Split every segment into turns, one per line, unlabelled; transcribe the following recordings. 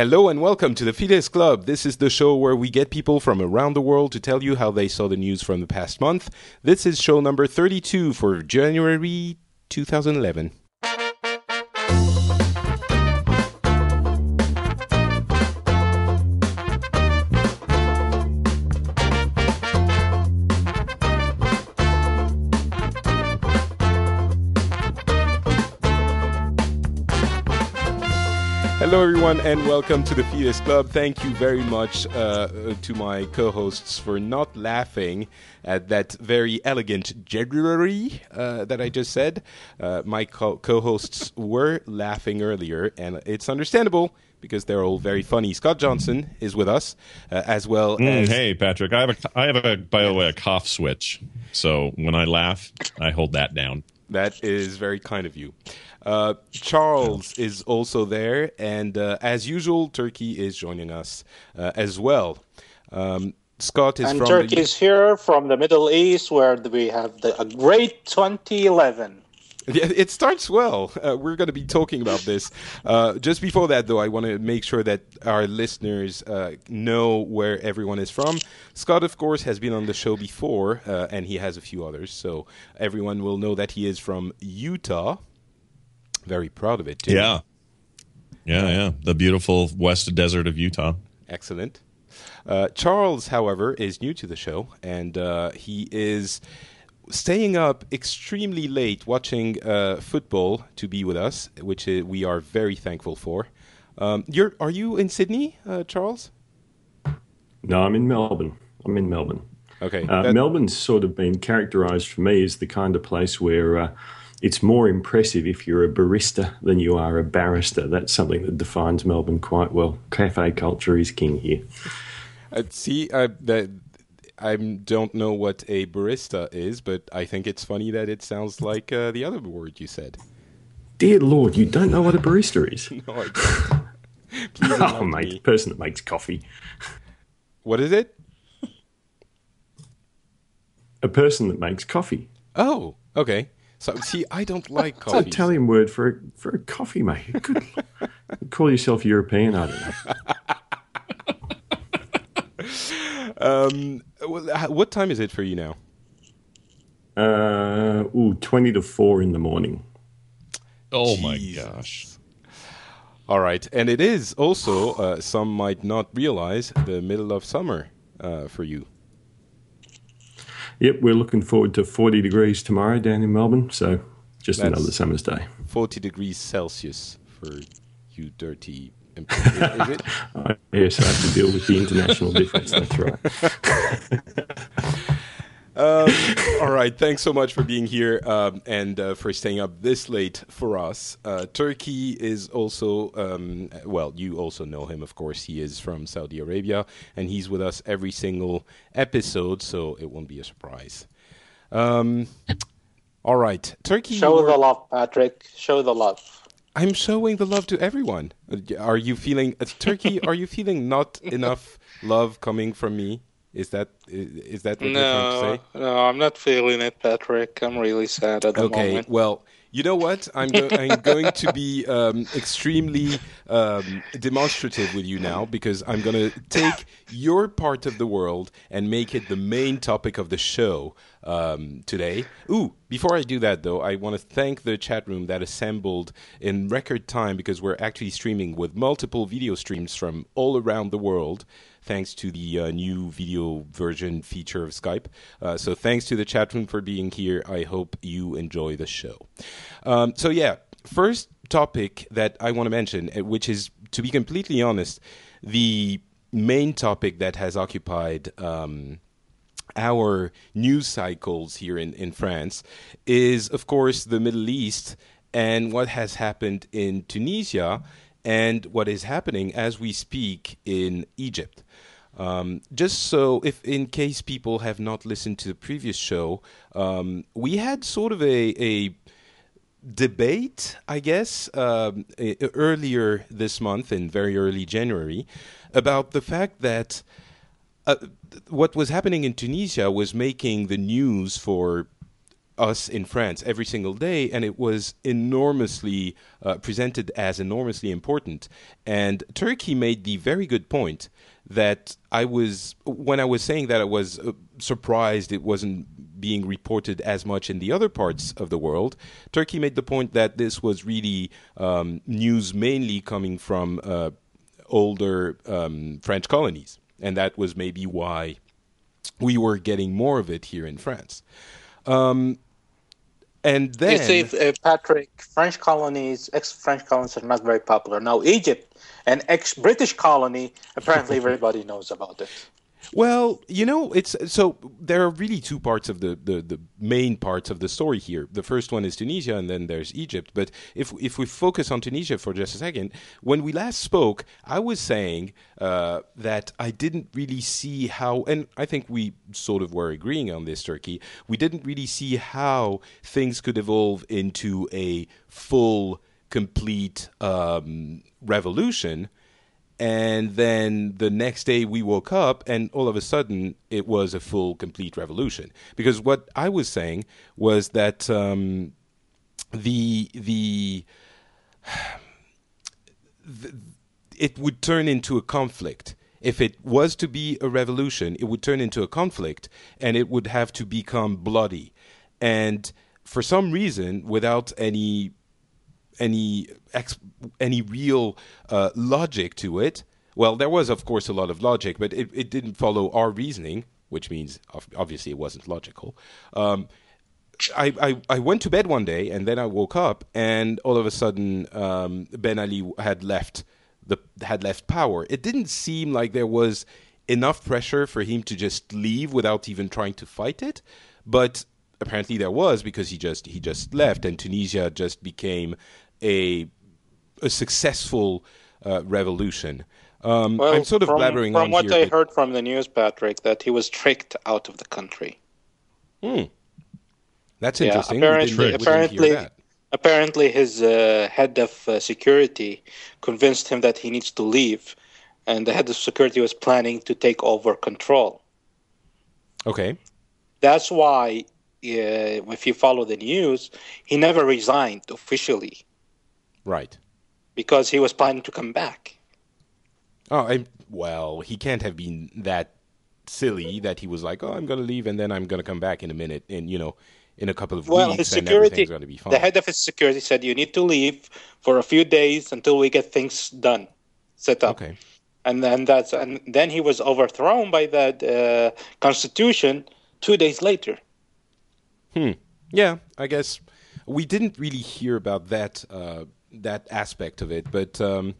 Hello and welcome to the Phileas Club. This is the show where we get people from around the world to tell you how they saw the news from the past month. This is show number 32 for January 2011. Hello, everyone, and welcome to the Phileas Club. Thank you very much uh, to my co hosts for not laughing at that very elegant January uh, that I just said. Uh, my co hosts were laughing earlier, and it's understandable because they're all very funny. Scott Johnson is with us, uh, as well
Mm,
as.
hey, Patrick, I have a, I have a, by the way, a cough switch. So when I laugh, I hold that down.
That is very kind of you. Uh, Charles is also there, and uh, as usual, Turki is joining us uh, as well. Um, Scott is
and
from
Turki
the,
is here from the Middle East, where we have the, a great 2011.
It starts well. Uh, we're going to be talking about this. Uh, just before that, though, I want to make sure that our listeners uh, know where everyone is from. Scott, of course, has been on the show before, uh, and he has a few others, so everyone will know that he is from Utah. Very proud of it, too.
Yeah. Yeah, yeah. The beautiful west desert of Utah.
Excellent. Uh, Charles, however, is new to the show, and uh, he is staying up extremely late watching uh, football to be with us, which uh, we are very thankful for. Um, you're, are you in Sydney, uh, Charles?
No, I'm in Melbourne. I'm in Melbourne.
Okay.
Uh,
that-
Melbourne's sort of been characterised for me as the kind of place where uh, it's more impressive if you're a barista than you are a barrister. That's something that defines Melbourne quite well. Cafe culture is king here.
uh, see, I, that, I don't know what a barista is, but I think it's funny that it sounds like uh, the other word you said.
Dear Lord, you don't know what a barista is?
No, I don't.
Oh, mate,
me.
person that makes coffee.
What is it?
A person that makes coffee.
Oh, okay. So, see, I don't like coffee.
It's an. Italian word for a, for a coffee, mate. Good. You call yourself European, I don't know.
Um, what time is it for you now?
Uh, ooh, 20 to 4 in the morning.
Oh, my gosh.
All right, and it is also uh, some might not realize the middle of summer uh, for you.
Yep, we're looking forward to 40 degrees tomorrow down in Melbourne, so just
That's-
another summer's day.
Forty degrees Celsius for you, dirty. imp- is it?
I, uh, yes, I have to deal with the international difference, that's right.
Um, all right, thanks so much for being here um, and uh, for staying up this late for us. Uh, Turki is also, um, well, you also know him, of course. He is from Saudi Arabia, and he's with us every single episode, so it won't be a surprise. Um, all right, Turki.
Show
you were-
the love, Patrick. Show the love.
I'm showing the love to everyone. Uh, Are you feeling, uh, Turki? Are you feeling not enough love coming from me? Is that is that what you're trying to
No,
say?
no, I'm not feeling it, Patrick. I'm really sad at the
Okay,
moment.
well, you know what? I'm, go- I'm going to be um, extremely um, demonstrative with you now because I'm going to take your part of the world and make it the main topic of the show um, today. Ooh, before I do that, though, I want to thank the chat room that assembled in record time because we're actually streaming with multiple video streams from all around the world thanks to the uh, new video version feature of Skype. Uh, so thanks to the chat room for being here. I hope you enjoy the show. Um, so yeah, first topic that I want to mention, uh, which is to be completely honest, the main topic that has occupied. Um, our news cycles here in, in France is, of course, the Middle East and what has happened in Tunisia and what is happening as we speak in Egypt. Um, just so, if in case people have not listened to the previous show, um, we had sort of a, a debate, I guess, um, e- earlier this month in very early January about the fact that uh, what was happening in Tunisia was making the news for us in France every single day, and it was enormously uh, presented as enormously important. And Turki made the very good point that I was when I was saying that I was uh, surprised it wasn't being reported as much in the other parts of the world. Turki made the point that this was really um, news mainly coming from uh, older um, French colonies, and that was maybe why we were getting more of it here in France. Um, and then,
you see, uh, Patrick, French colonies, ex-French colonies are not very popular now. Egypt, an ex-British colony, apparently everybody knows about it.
Well, you know, it's so there are really two parts of the, the, the main parts of the story here. The first one is Tunisia, and then there's Egypt. But if if we focus on Tunisia for just a second, when we last spoke, I was saying uh, that I didn't really see how, and I think we sort of were agreeing on this, Turki. We didn't really see how things could evolve into a full, complete um, revolution. And then the next day we woke up and all of a sudden it was a full complete revolution. Because what i was saying was that um, the, the the it would turn into a conflict. If it was to be a revolution it would turn into a conflict and it would have to become bloody. And for some reason without any any ex- any real uh, logic to it. Well, there was, of course, a lot of logic, but it, it didn't follow our reasoning, which means obviously it wasn't logical. Um, I, I, I went to bed one day and then I woke up and all of a sudden um, Ben Ali had left the had left power. It didn't seem like there was enough pressure for him to just leave without even trying to fight it, but apparently there was because he just he just left and Tunisia just became a a successful uh, revolution. Um,
Well,
I'm sort of
from,
blabbering
from
on
what
here.
I
but-
heard from the news, Patrick, that he was tricked out of the country. Hmm.
That's
Yeah,
interesting.
Apparently-
didn't- we didn't hear
apparently- Apparently, his uh, head of uh, security convinced him that he needs to leave, and the head of security was planning to take over control.
Okay.
That's why, uh, if you follow the news, he never resigned officially
Right.
because he was planning to come back.
Oh, I, well, he can't have been that silly that he was like, "Oh, I'm going to leave and then I'm going to come back in a minute," and you know, in a couple of
Well,
weeks,
his
and
security,
to be fine.
the head of his security said, "You need to leave for a few days until we get things done, set up."
okay.
and then that's and then he was overthrown by the uh, constitution two days later. Hmm.
Yeah, I guess we didn't really hear about that uh, that aspect of it, but um,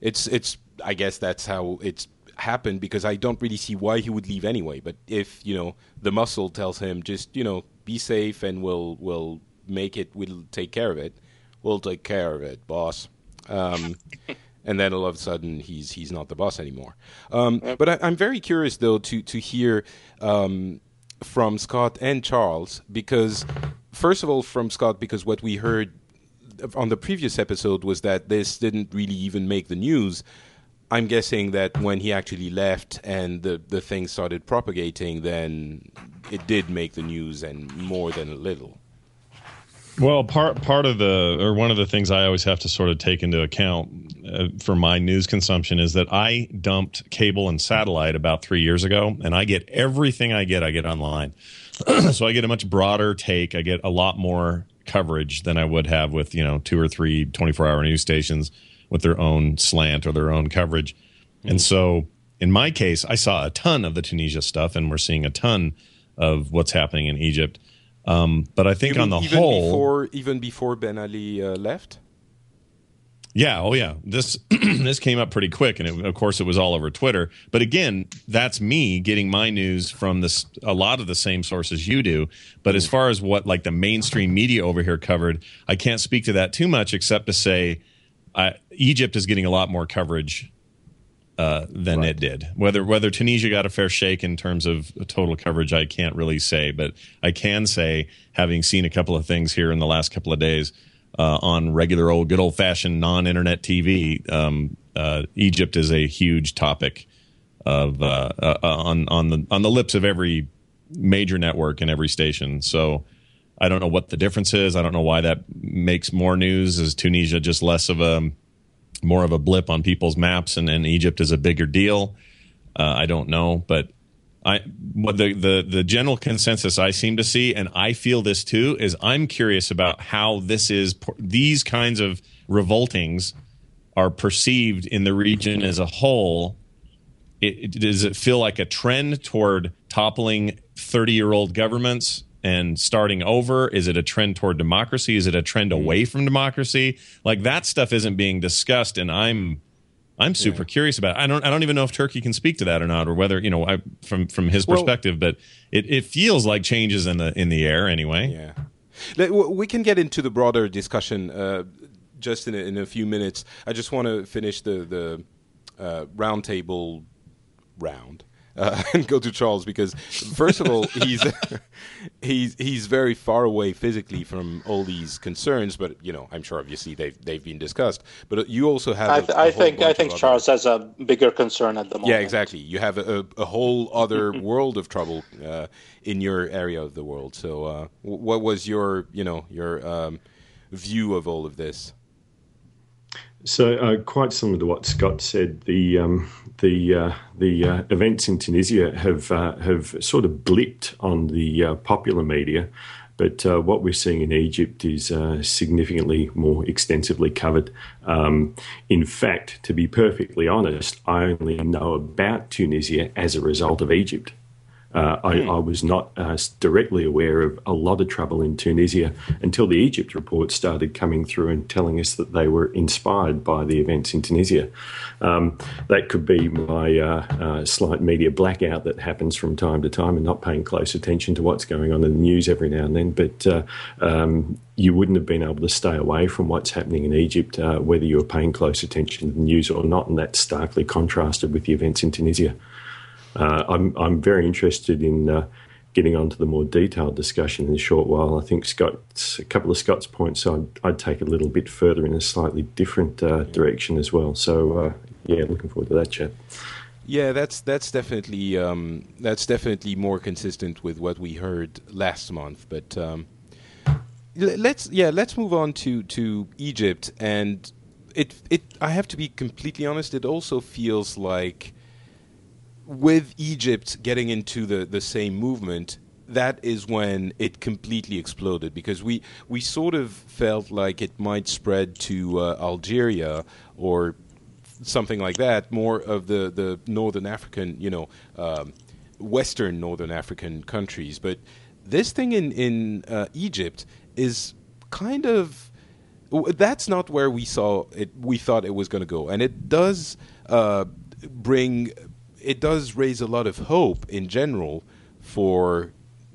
it's it's. I guess that's how it's happened because I don't really see why he would leave anyway. But if you know the muscle tells him just you know be safe and we'll we'll make it, we'll take care of it. We'll take care of it, boss. Um, and then all of a sudden he's he's not the boss anymore. Um, but I, I'm very curious though to to hear um, from Scott and Charles because first of all from Scott because what we heard on the previous episode was that this didn't really even make the news. I'm guessing that when he actually left and the the thing started propagating, then it did make the news and more than a little.
Well, part part of the or one of the things I always have to sort of take into account uh, for my news consumption is that I dumped cable and satellite about three years ago, and I get everything I get I get online, so I get a much broader take. I get a lot more coverage than I would have with you know two or three 24 hour news stations with their own slant or their own coverage, and so in my case, I saw a ton of the Tunisia stuff, and we're seeing a ton of what's happening in Egypt. Um, but I think on the
even
whole,
before even before Ben Ali uh, left.
Yeah, oh yeah. This this came up pretty quick, and it, of course it was all over Twitter. But again, that's me getting my news from this a lot of the same sources you do. But as far as what like the mainstream media over here covered, I can't speak to that too much, except to say I, Egypt is getting a lot more coverage uh, than right. it did. Whether whether Tunisia got a fair shake in terms of total coverage, I can't really say. But I can say, having seen a couple of things here in the last couple of days uh, on regular old good old fashioned non internet TV, um, uh, Egypt is a huge topic of uh, uh, on on the on the lips of every major network and every station. So. I don't know what the difference is. I don't know why that makes more news. Is Tunisia just less of a more of a blip on people's maps, and, and Egypt is a bigger deal? Uh, I don't know, but I what the, the the general consensus I seem to see, and I feel this too, is I'm curious about how this is these kinds of revoltings are perceived in the region as a whole. It, it, does it feel like a trend toward toppling 30 year old governments and starting over? Is it a trend toward democracy? Is it a trend away from democracy? Like that stuff isn't being discussed, and I'm I'm super yeah. curious about. It. I don't I don't even know if Turki can speak to that or not, or whether you know I, from from his well, perspective. But it, it feels like changes in the in the air anyway.
Yeah, we can get into the broader discussion uh, just in a, in a few minutes. I just want to finish the the uh, roundtable round uh, and go to Charles because first of all he's he's he's very far away physically from all these concerns, but you know I'm sure obviously they've they've been discussed. But you also have.
I, th- a, a I think I think Charles has a bigger concern at the moment.
Yeah, exactly. You have a, a whole other world of trouble uh, in your area of the world. So, uh, what was your you know your um, view of all of this?
So, uh, quite similar to what Scott said, the um, the uh, the uh, events in Tunisia have uh, have sort of blipped on the uh, popular media, but uh, what we're seeing in Egypt is significantly more extensively covered. Um, in fact, to be perfectly honest, I only know about Tunisia as a result of Egypt. Uh, I, hmm. I, was not uh, directly aware of a lot of trouble in Tunisia until the Egypt report started coming through and telling us that they were inspired by the events in Tunisia. Um, that could be my uh, uh slight media blackout that happens from time to time and not paying close attention to what's going on in the news every now and then. But uh, um, you wouldn't have been able to stay away from what's happening in Egypt, uh, whether you were paying close attention to the news or not, and that's starkly contrasted with the events in Tunisia. Uh, I'm I'm very interested in uh, getting onto the more detailed discussion in a short while. I think Scott's a couple of Scott's points I'd, I'd take a little bit further in a slightly different uh, direction as well. So uh, yeah, looking forward to that chat.
Yeah, that's that's definitely um, that's definitely more consistent with what we heard last month. But um, let's yeah let's move on to to Egypt and it it I have to be completely honest. It also feels like with Egypt getting into the, the same movement, that is when it completely exploded because we, we sort of felt like it might spread to uh, Algeria or something like that, more of the, the northern African, you know, um, Western northern African countries. But this thing in, in uh, Egypt is kind of that's not where we saw it. We thought it was going to go, and it does uh, bring it does raise a lot of hope in general for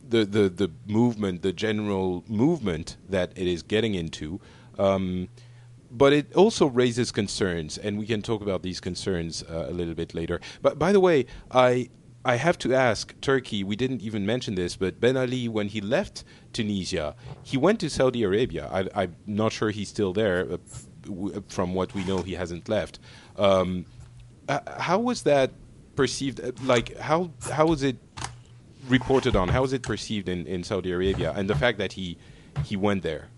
the, the, the movement, the general movement that it is getting into. Um, but it also raises concerns, and we can talk about these concerns uh, a little bit later. But by the way, I I have to ask Turki, We didn't even mention this, but Ben Ali, when he left Tunisia, he went to Saudi Arabia. I, am not sure he's still there. Uh, from what we know, he hasn't left. Um, uh, how was that perceived? Uh, like how how was it reported on? How was it perceived in, in Saudi Arabia? And the fact that he he went there.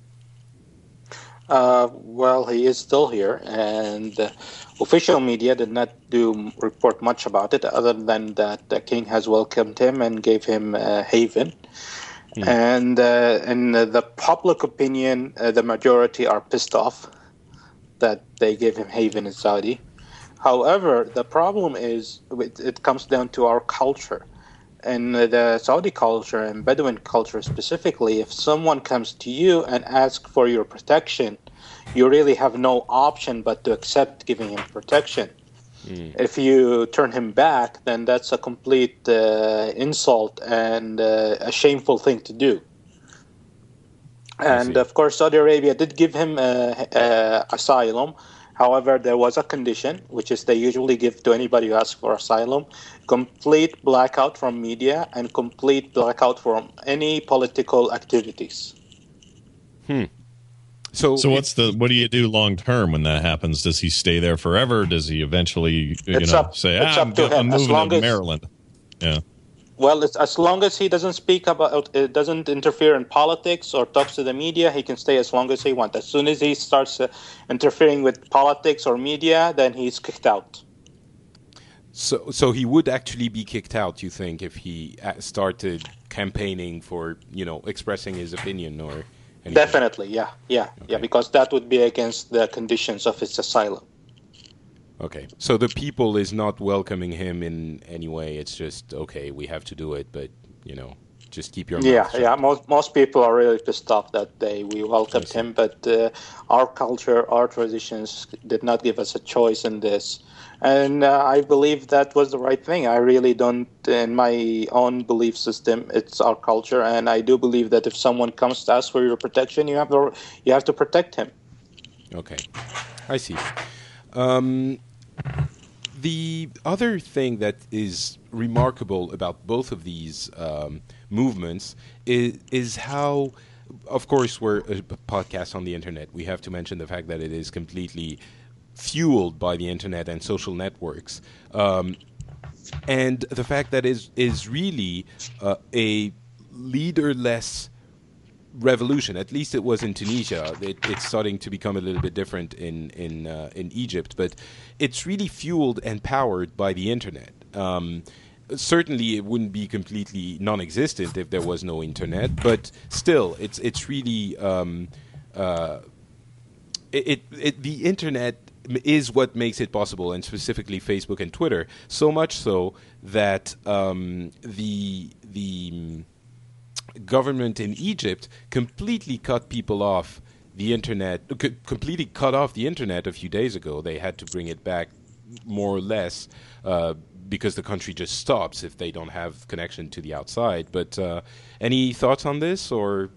Uh, well, he is still here, and uh, official media did not do report much about it, other than that the king has welcomed him and gave him a haven. Mm. And uh, in the public opinion, uh, the majority are pissed off that they gave him haven in Saudi. However, the problem is it comes down to our culture. In the Saudi culture and Bedouin culture specifically, if someone comes to you and asks for your protection, you really have no option but to accept giving him protection. Mm. If you turn him back, then that's a complete uh, insult and uh, a shameful thing to do. And of course, Saudi Arabia did give him uh, uh, asylum. However, there was a condition, which is they usually give to anybody who asks for asylum complete blackout from media and complete blackout from any political activities.
Hmm. So,
so what's the what do you do long term when that happens? Does he stay there forever? Does he eventually, you know,
up,
say, ah, I'm, I'm, moving to Maryland? Yeah.
Well, as long as he doesn't speak about, it doesn't interfere in politics or talks to the media, he can stay as long as he wants. As soon as he starts uh, interfering with politics or media, then he's kicked out.
So, so he would actually be kicked out. You think if he uh, started campaigning for, you know, expressing his opinion or
anything? Definitely, yeah, yeah, okay. yeah, because that would be against the conditions of his asylum.
Okay, so the people is not welcoming him in any way. It's just okay, we have to do it, but you know, just keep your
yeah, yeah. Most most people are really pissed off that day we welcomed him, but uh, our culture, our traditions did not give us a choice in this, and uh, I believe that was the right thing. I really don't, in my own belief system, it's our culture, and I do believe that if someone comes to ask for your protection, you have to you have to protect him.
Okay, I see. Um, the other thing that is remarkable about both of these um, movements is, is how, of course, we're a podcast on the internet. We have to mention the fact that it is completely fueled by the internet and social networks. Um, and the fact that is is really uh, a leaderless revolution. At least it was in Tunisia. It, it's starting to become a little bit different in in uh, in Egypt, but it's really fueled and powered by the internet. Um, certainly, it wouldn't be completely non-existent if there was no internet, but still, it's it's really um, uh, it, it the internet is what makes it possible, and specifically Facebook and Twitter. So much so that um, the the government in Egypt completely cut people off the internet, completely cut off the internet a few days ago. They had to bring it back more or less uh, because the country just stops if they don't have connection to the outside. But uh, any thoughts on this or?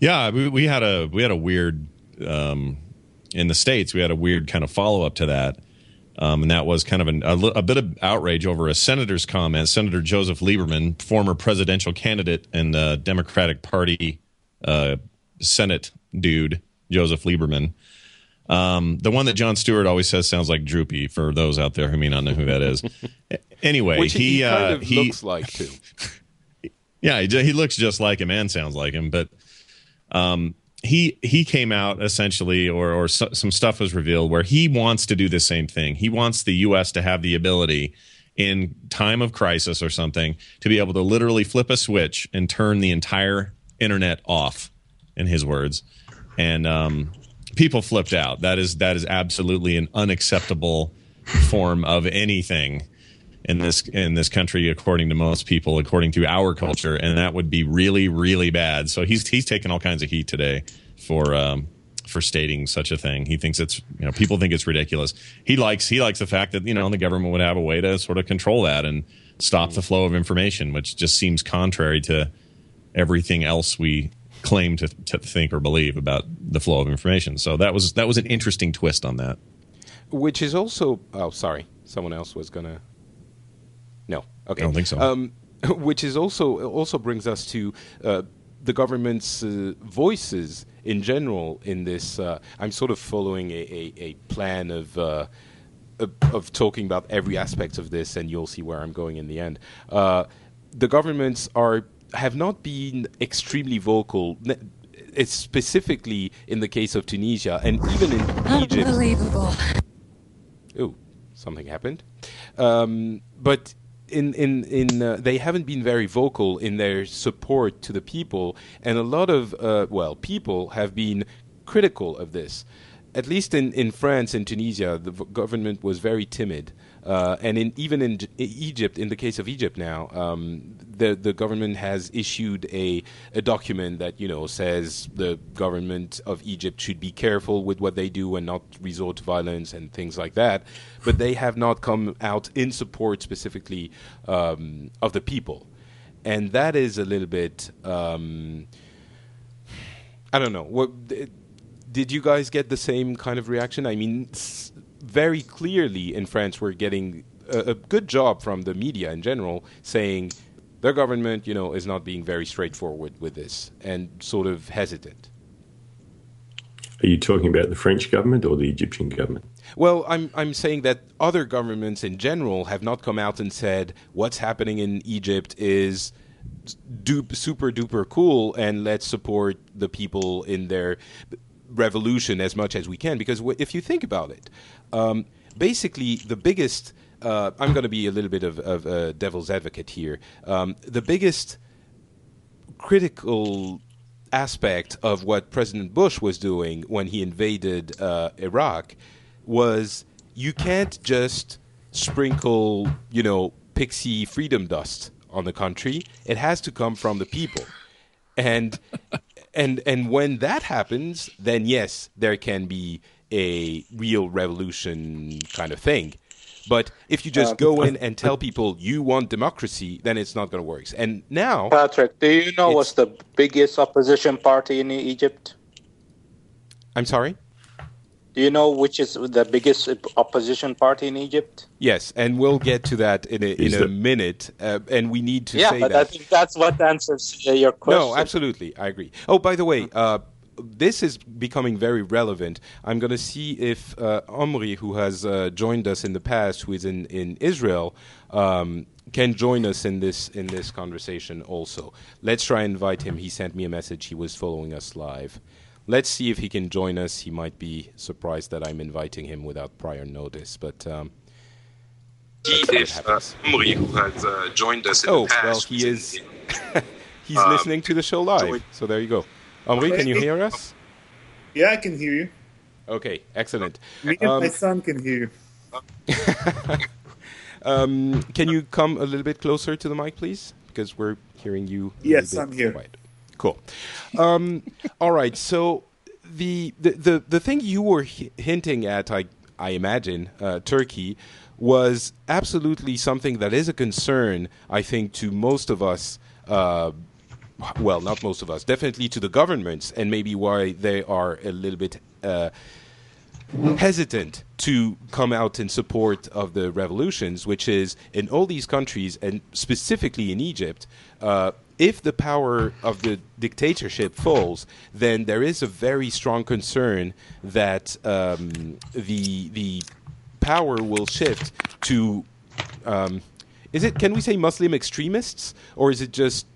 Yeah, we, we had a we had a weird um, in the states. We had a weird kind of follow up to that. Um, and that was kind of an, a, a, bit of outrage over a senator's comment. Senator Joseph Lieberman, former presidential candidate and the Democratic Party uh, Senate dude, Joseph Lieberman. Um, the one that Jon Stewart always says sounds like Droopy for those out there who may not know who that is. anyway,
Which
he,
he kind
uh,
of he, looks like too.
yeah, he, he, looks just like him and sounds like him, but um, he he came out essentially, or or so, some stuff was revealed where he wants to do the same thing. He wants the U.S. to have the ability in time of crisis or something to be able to literally flip a switch and turn the entire internet off. In his words, and um, people flipped out. That is that is absolutely an unacceptable form of anything in this in this country, according to most people, according to our culture, and that would be really really bad. So he's he's taking all kinds of heat today for um, for stating such a thing. He thinks it's you know people think it's ridiculous. He likes he likes the fact that you know the government would have a way to sort of control that and stop the flow of information, which just seems contrary to everything else we claim to, to think or believe about the flow of information. So that was that was an interesting twist on that.
Which is also oh sorry, someone else was gonna no. Okay.
I don't think so.
Um, which is also also brings us to uh, the government's uh, voices in general in this. Uh, I'm sort of following a, a, a plan of, uh, of, of talking about every aspect of this, and you'll see where I'm going in the end. Uh, the governments are have not been extremely vocal. It's specifically in the case of Tunisia and even in Egypt.
Unbelievable.
Oh, something happened. Um, but in in in uh, they haven't been very vocal in their support to the people, and a lot of uh, well people have been critical of this. at least in, in France and Tunisia, the v- government was very timid. Uh, and in, even in Egypt, in the case of Egypt now, um, the the government has issued a a document that you know says the government of Egypt should be careful with what they do and not resort to violence and things like that. But they have not come out in support specifically um, of the people, and that is a little bit. Um, I don't know. What did you guys get the same kind of reaction? I mean, very clearly in France, we're getting a, a good job from the media in general saying their government, you know, is not being very straightforward with this and sort of hesitant.
Are you talking about the French government or the Egyptian government?
Well, I'm I'm saying that other governments in general have not come out and said what's happening in Egypt is dupe, super duper cool and let's support the people in their revolution as much as we can because if you think about it, um, basically the biggest. Uh, I'm going to be a little bit of, of a devil's advocate here. Um, the biggest critical aspect of what President Bush was doing when he invaded uh, Iraq was you can't just sprinkle, you know, pixie freedom dust on the country. It has to come from the people. And and and when that happens, then yes, there can be a real revolution kind of thing. But if you just go in and tell people you want democracy, then it's not going to work. And now,
Patrick, do you know what's the biggest opposition party in Egypt?
I'm sorry.
Do you know which is the biggest opposition party in Egypt?
Yes, and we'll get to that in a, in a minute, uh, and we need to
yeah,
say
but
that.
I think that's what answers uh, your question.
No, absolutely, I agree. Oh, by the way, uh, this is becoming very relevant. I'm going to see if uh, Omri, who has uh, joined us in the past, who is in in Israel, um, can join us in this in this conversation also. Let's try and invite him. He sent me a message. He was following us live. Let's see if he can join us. He might be surprised that I'm inviting him without prior notice, but. Um, Let's see what
who has uh, joined us in
Oh,
the past.
well, he is. He's listening to the show live. So there you go. Omri, can you hear us?
Yeah, I can hear you.
Okay, excellent.
Me and
Um,
my son can hear you.
Um, can you come a little bit closer to the mic, please? Because we're hearing you.
Yes, I'm here.
quiet. Cool. Um, all right. So the, the the the thing you were hinting at, I I imagine, uh, Turki, was absolutely something that is a concern. I think to most of us. Uh, well, not most of us, definitely to the governments, and maybe why they are a little bit uh, hesitant to come out in support of the revolutions, which is in all these countries, and specifically in Egypt, uh, if the power of the dictatorship falls, then there is a very strong concern that um, the the power will shift to. Um, is it? Can we say Muslim extremists, or is it just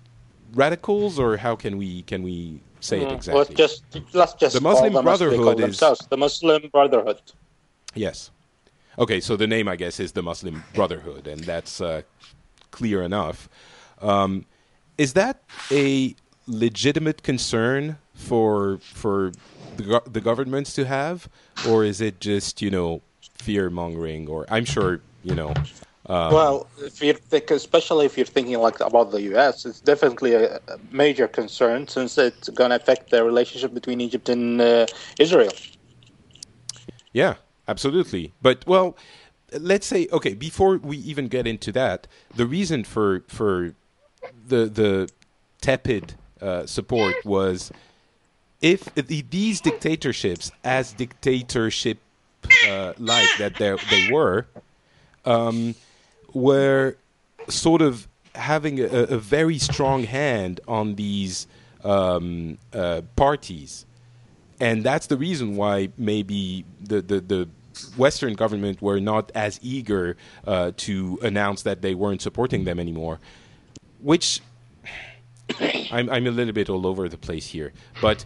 radicals, or how can we can we say it exactly?
Let's just let's just
The Muslim Brotherhood is-
the Muslim Brotherhood.
Yes. Okay, so the name, I guess, is the Muslim Brotherhood, and that's uh, clear enough. Um, is that a legitimate concern for for the, go- the governments to have, or is it just you know fear mongering? Or I'm sure you know. Um,
well, if you think, especially if you're thinking like about the U.S., it's definitely a, major concern since it's going to affect the relationship between Egypt and uh, Israel.
Yeah, absolutely. But well, let's say okay. Before we even get into that, the reason for for the the tepid uh, support was if the, these dictatorships, as dictatorship uh, like that they they were, um, were sort of having a, a very strong hand on these um, uh, parties and that's the reason why maybe the, the, the Western government were not as eager uh, to announce that they weren't supporting them anymore. Which I'm, I'm a little bit all over the place here, but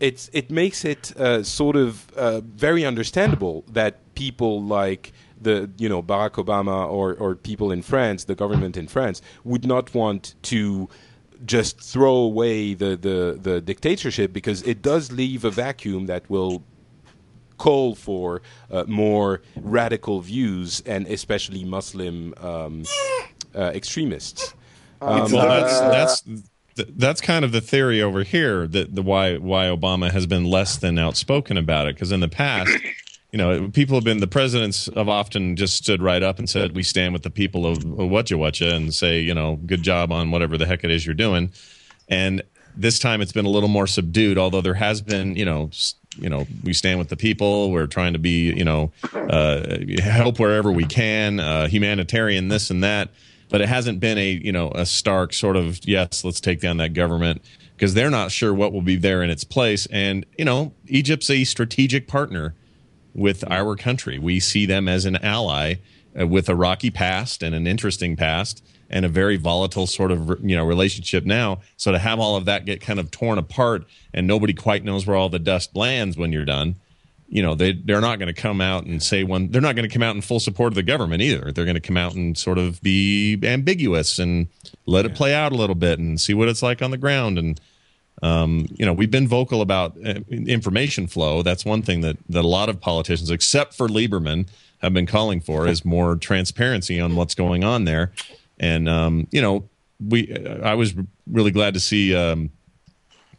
it's it makes it uh, sort of uh, very understandable that people like the you know Barack Obama or or people in France, the government in France, would not want to just throw away the, the, the dictatorship because it does leave a vacuum that will call for uh, more radical views and especially Muslim um, uh, extremists.
Um, well, that's that's that's kind of the theory over here that the why why Obama has been less than outspoken about it because in the past. You know, people have been the presidents have often just stood right up and said, "We stand with the people of Whatcha," and say, you know, good job on whatever the heck it is you're doing. And this time it's been a little more subdued, although there has been, you know, you know, we stand with the people. We're trying to be, you know, uh, help wherever we can, uh, humanitarian, this and that. But it hasn't been a, you know, a stark sort of yes, let's take down that government because they're not sure what will be there in its place. And you know, Egypt's a strategic partner with our country. We see them as an ally uh, with a rocky past and an interesting past and a very volatile sort of you know relationship now. So to have all of that get kind of torn apart and nobody quite knows where all the dust lands when you're done, you know they they're not going to come out and say one. They're not going to come out in full support of the government either. They're going to come out and sort of be ambiguous and let yeah. it play out a little bit and see what it's like on the ground and. Um, you know, we've been vocal about uh, information flow. That's one thing that, that a lot of politicians, except for Lieberman, have been calling for is more transparency on what's going on there. And um, you know, we I was really glad to see. Um,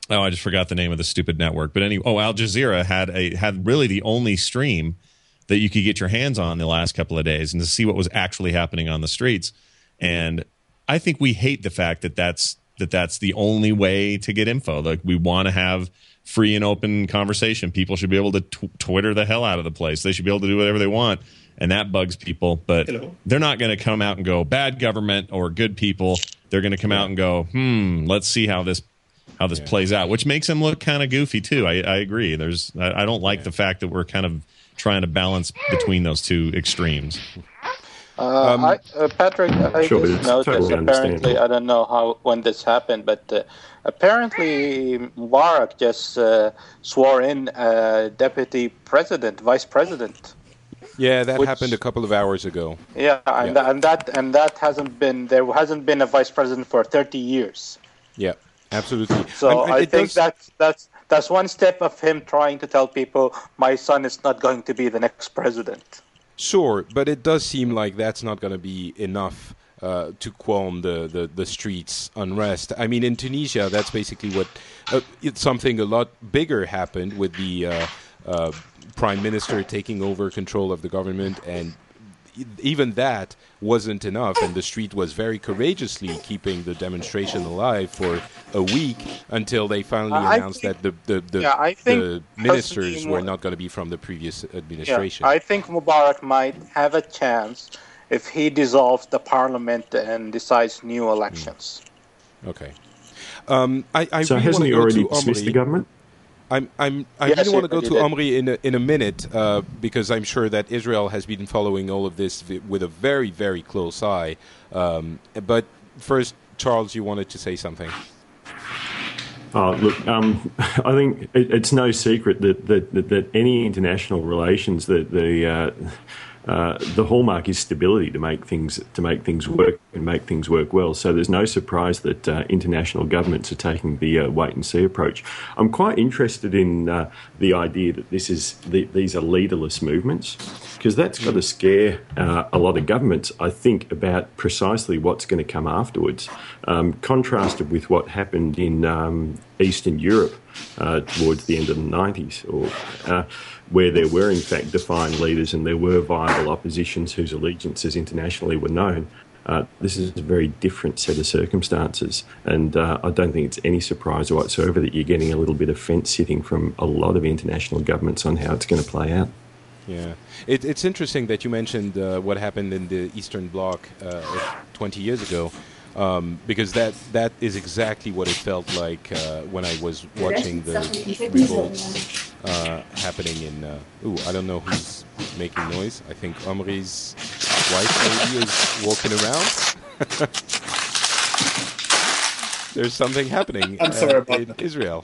oh, I just forgot the name of the stupid network. But anyway, oh, Al Jazeera had a had really the only stream that you could get your hands on the last couple of days and to see what was actually happening on the streets. And I think we hate the fact that that's that that's the only way to get info. Like we want to have free and open conversation. People should be able to tw- Twitter the hell out of the place. They should be able to do whatever they want and that bugs people. But Hello. they're not going to come out and go bad government or good people. They're going to come yeah. out and go, hmm, let's see how this how this yeah. plays out, which makes them look kind of goofy too. I, I agree. There's I, I don't like yeah. the fact that we're kind of trying to balance between those two extremes.
Uh, um, I, uh, Patrick, I sure, just noticed apparently, I don't know how when this happened, but uh, apparently Mubarak just uh, swore in a deputy president, vice president.
Yeah, that which, happened a couple of hours ago.
Yeah, and, yeah. and that and that hasn't been there hasn't been a vice president for 30 years.
Yeah, absolutely.
So I, I think does... that's that's that's one step of him trying to tell people my son is not going to be the next president.
Sure, but it does seem like that's not going to be enough uh, to qualm the, the, the, streets unrest. I mean, in Tunisia, that's basically what uh, it's something a lot bigger happened with the uh, uh prime minister taking over control of the government and even that wasn't enough, and the street was very courageously keeping the demonstration alive for a week until they finally uh, announced think, that the the, the, yeah, the ministers were not going to be from the previous administration.
Yeah, I think Mubarak might have a chance if he dissolves the parliament and decides new elections.
Mm. Okay. Um, I, I
so
really
hasn't he already dismissed the government?
I'm, I'm, I yes, really want to go to Omri in a, in a minute uh, because I'm sure that Israel has been following all of this with a very, very close eye. Um, but first, Charles, you wanted to say something.
Oh, look, um, I think it, it's no secret that, that, that, that, any international relations, that the uh, uh, the hallmark is stability to make things to make things work and make things work well. So there's no surprise that uh, international governments are taking the uh, wait and see approach. I'm quite interested in uh, the idea that this is the, these are leaderless movements because that's got to scare uh, a lot of governments. I think about precisely what's going to come afterwards, um, contrasted with what happened in um, Eastern Europe towards the end of the 90s or where there were, in fact, defined leaders and there were viable oppositions whose allegiances internationally were known. Uh, this is a very different set of circumstances, and uh, I don't think it's any surprise whatsoever that you're getting a little bit of fence sitting from a lot of international governments on how it's going to play out.
Yeah, it, it's interesting that you mentioned uh, what happened in the Eastern Bloc uh, 20 years ago um, because that that is exactly what it felt like uh, when I was watching the revolts uh, happening in. Uh, ooh, I don't know who's making noise. I think Omri's wife maybe is walking around. There's something happening
I'm sorry uh, about
in that. Israel.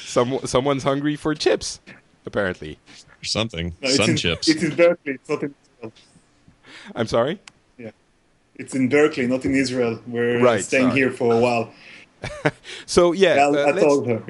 Some someone's hungry for chips, apparently.
Or something. No, Sun
in,
chips.
It's in Berkeley. It's not in Israel.
I'm sorry.
It's in Berkeley, not in Israel. We're right, staying sorry. here for a while.
so yeah,
I, uh, I told her.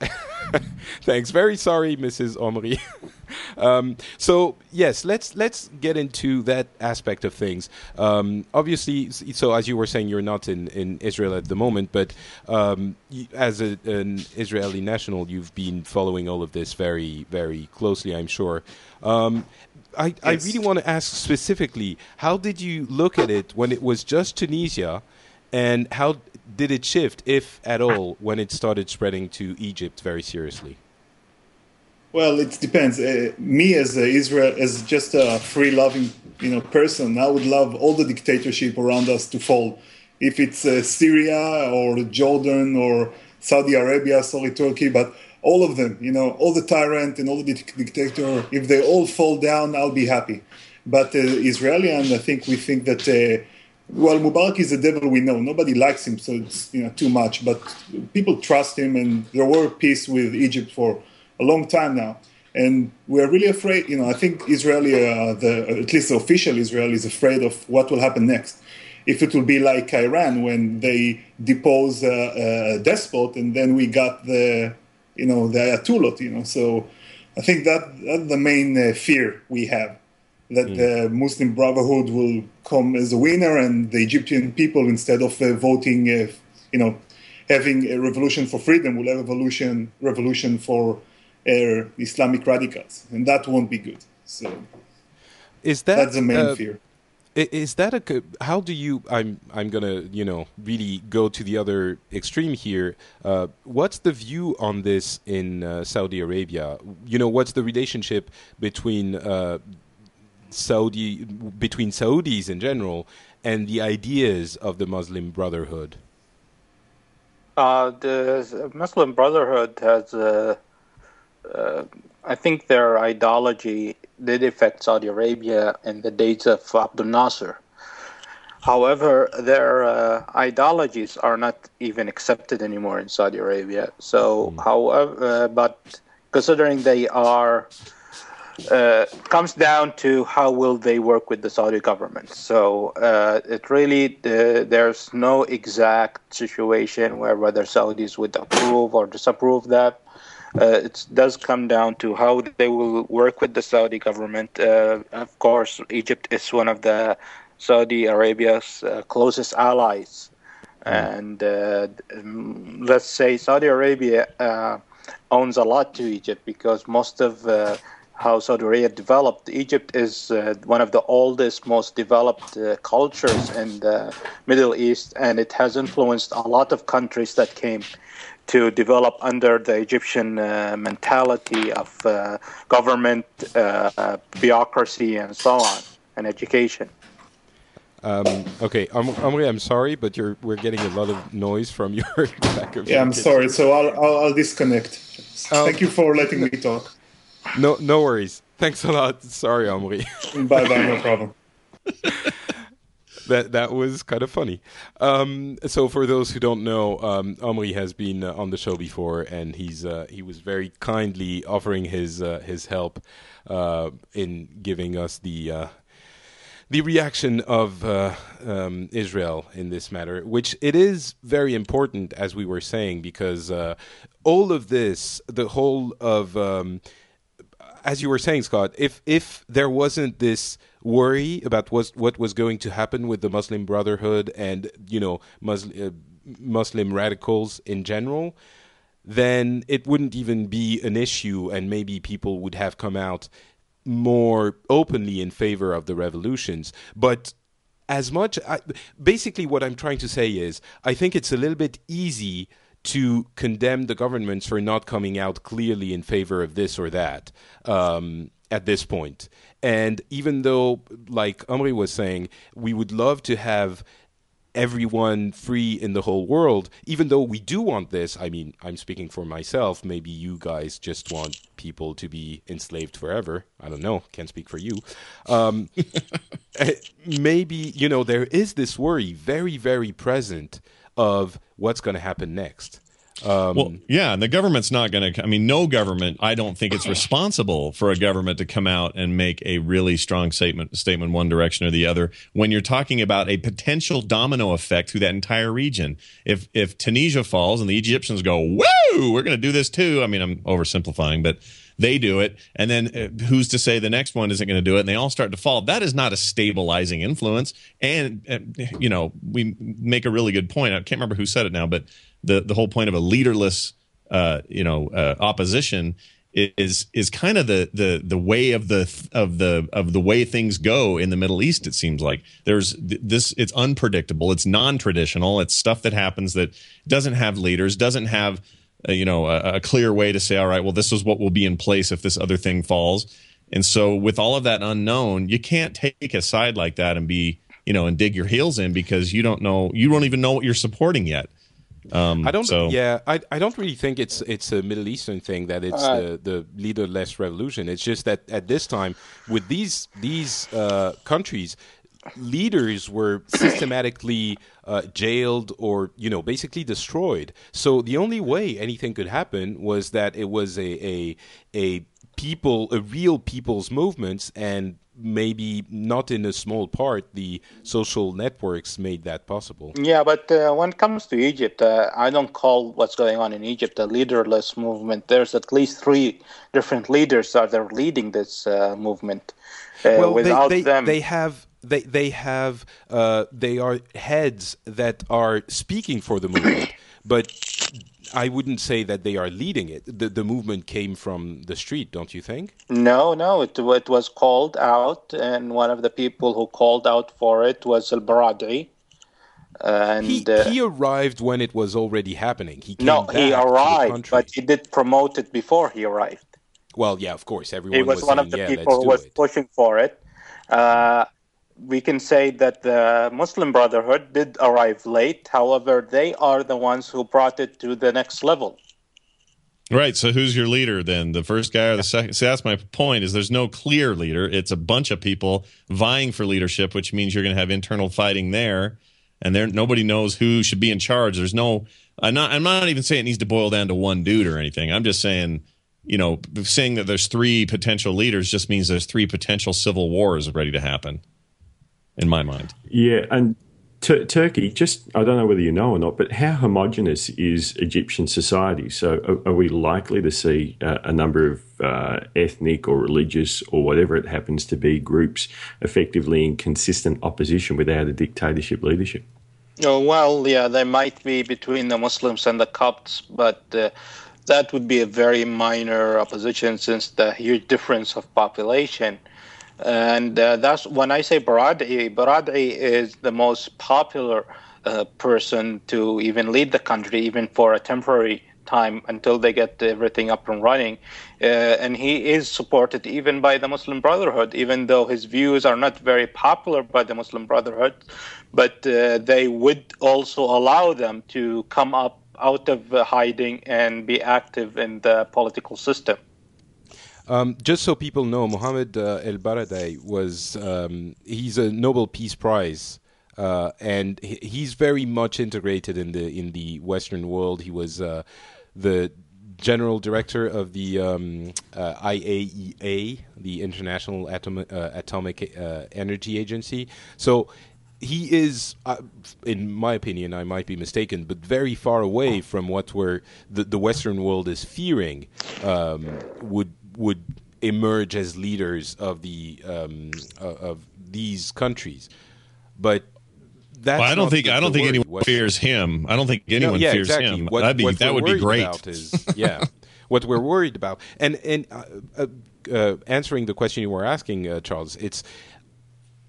Thanks. Very sorry, Mrs. Omri. um, so yes, let's let's get into that aspect of things. Um, obviously, so as you were saying, you're not in, in Israel at the moment, but um, you, as a, an Israeli national, you've been following all of this very very closely. I'm sure. I, yes. I really want to ask specifically, how did you look at it when it was just Tunisia, and how did it shift, if at all, when it started spreading to Egypt very seriously?
Well, it depends. Uh, me as Israel, as just a free-loving, you know, person, I would love all the dictatorship around us to fall. If it's uh, Syria or Jordan or Saudi Arabia, sorry, Turki, but all of them, you know, all the tyrant and all the dictator, if they all fall down, I'll be happy. But uh, Israeli, and I think we think that uh, well, Mubarak is the devil we know. Nobody likes him, so it's you know too much. But people trust him, and there were peace with Egypt for a long time now. And we're really afraid. You know, I think Israeli, uh, the at least the official Israel, is afraid of what will happen next. If it will be like Iran when they depose a, a despot, and then we got the you know the Ayatollah. You know, so I think that that's the main uh, fear we have that mm. the Muslim Brotherhood will come as a winner, and the Egyptian people, instead of uh, voting, uh, you know, having a revolution for freedom, will have a revolution revolution for uh, Islamic radicals, and that won't be good. So,
is that
that's the main uh, fear?
Is that a how do you? I'm I'm gonna you know really go to the other extreme here. Uh, what's the view on this in uh, Saudi Arabia? You know, what's the relationship between Saudi between Saudis in general and the ideas of the Muslim Brotherhood?
Uh, the Muslim Brotherhood has, uh, uh, I think, their ideology did affect Saudi Arabia in the days of Abdul Nasser. However, their uh, ideologies are not even accepted anymore in Saudi Arabia. So, mm. however, uh, but considering they are uh, comes down to how will they work with the Saudi government. So uh, it really uh, there's no exact situation where whether Saudis would approve or disapprove that. Uh, it does come down to how they will work with the Saudi government. Uh, of course, Egypt is one of the Saudi Arabia's uh, closest allies, and um, let's say Saudi Arabia owns a lot to Egypt because most of how Saudi Arabia developed. Egypt is uh, one of the oldest, most developed uh, cultures in the Middle East, and it has influenced a lot of countries that came to develop under the Egyptian uh, mentality of uh, government, uh, uh, bureaucracy, and so on, and education.
Um, okay, Omri, I'm sorry, but we're getting a lot of noise from your back of
Yeah, I'm kitchen. sorry. So I'll, I'll, I'll disconnect. Um, Thank you for letting me talk.
No, no worries. Thanks a lot. Sorry, Omri.
bye bye. No problem.
That that was kind of funny. Um, so for those who don't know, um, Omri has been uh, on the show before, and he's uh, he was very kindly offering his uh, his help uh, in giving us the uh, the reaction of uh, um, Israel in this matter, which it is very important, as we were saying, because all of this, the whole of um, as you were saying, Scott, if if there wasn't this worry about what what was going to happen with the Muslim Brotherhood and you know Muslim, uh, Muslim radicals in general, then it wouldn't even be an issue, and maybe people would have come out more openly in favor of the revolutions. But as much, I, basically, what I'm trying to say is, I think it's a little bit easy to condemn the governments for not coming out clearly in favor of this or that um, at this point. And even though, like Omri was saying, we would love to have everyone free in the whole world, even though we do want this. I mean, I'm speaking for myself. Maybe you guys just want people to be enslaved forever. I don't know. Can't speak for you. Um, eh, maybe, you know, there is this worry very, very present of what's going to happen next. Um,
well, yeah, and the government's not going to. I mean, no government. I don't think it's responsible for a government to come out and make a really strong statement, statement one direction or the other. When you're talking about a potential domino effect through that entire region, if if Tunisia falls and the Egyptians go, "Woo, we're going to do this too," I mean, I'm oversimplifying, but they do it, and then uh, who's to say the next one isn't going to do it? And they all start to fall. That is not a stabilizing influence. And uh, you know, we make a really good point. I can't remember who said it now, but the the whole point of a leaderless, uh, you know, uh, opposition is is kind of the the the way of the of the of the way things go in the Middle East. It seems like there's this. It's unpredictable. It's non traditional. It's stuff that happens that doesn't have leaders. Doesn't have uh, you know a, a clear way to say, all right, well, this is what will be in place if this other thing falls. And so, with all of that unknown, you can't take a side like that and be you know and dig your heels in because you don't know you don't even know what you're supporting yet. Um,
I don't.
So,
yeah, I, I don't really think it's it's a Middle Eastern thing that it's
Uh,
the, the leaderless revolution. It's just that at this time, with these these uh, countries, leaders were systematically uh, jailed or you know basically destroyed. So the only way anything could happen was that it was a a a people a real people's movements and maybe not in a small part the social networks made that possible
Yeah, but uh, when it comes to Egypt, uh, I don't call what's going on in Egypt a leaderless movement. There's at least three different leaders that are leading this uh, movement. Uh,
well,
without
they, they,
them,
they have they they have uh, they are heads that are speaking for the movement, but I wouldn't say that they are leading it. The the movement came from the street, don't you think?
no, no, it, it was called out, and one of the people who called out for it was Al Baradei. And
He
uh,
he arrived when it was already happening. He came
no, he arrived, but he did promote it before he arrived.
well, yeah, of course, everyone
he was, one
saying,
of the
yeah,
people who was
it.
pushing for it. Uh, we can say that the Muslim Brotherhood did arrive late. However, they are the ones who brought it to the next level.
Right. So who's your leader then? The first guy or the second? See, that's my point. Is there's no clear leader. It's a bunch of people vying for leadership, which means you're going to have internal fighting there, and there nobody knows who should be in charge. There's no. I'm not. I'm not even saying it needs to boil down to one dude or anything. I'm just saying, you know, saying that there's three potential leaders just means there's three potential civil wars ready to happen. In my mind.
Yeah, and Tur Turki, just I don't know whether you know or not, but how homogenous is Egyptian society? So, are, are we likely to see uh, a number of uh, ethnic or religious or whatever it happens to be groups effectively in consistent opposition without a dictatorship leadership?
Oh, well, yeah, there might be between the Muslims and the Copts, but uh, that would be a very minor opposition since the huge difference of population. And uh, that's when I say Baradei, Baradei is the most popular uh, person to even lead the country, even for a temporary time until they get everything up and running. Uh, and he is supported even by the Muslim Brotherhood, even though his views are not very popular by the Muslim Brotherhood. But uh, they would also allow them to come up out of hiding and be active in the political system.
Um, just so people know, Mohammed uh, El Baradei was um, he's a Nobel Peace Prize, uh, and he's very much integrated in the in the Western world. He was uh, the general director of the um, uh, IAEA, the International Atom- uh, Atomic uh, Energy Agency. So he is, uh, in my opinion, I might be mistaken, but very far away from what we're, the, the Western world is fearing um, would would emerge as leaders of the um, uh, of these countries. But that's
Well, I don't think I don't think anyone
What-
fears him. I don't think anyone
no, yeah,
fears
exactly.
him.
What,
That'd be
what
that would be great.
About is, yeah, what we're worried about, and and uh, uh, uh, answering the question you were asking, uh, Charles, it's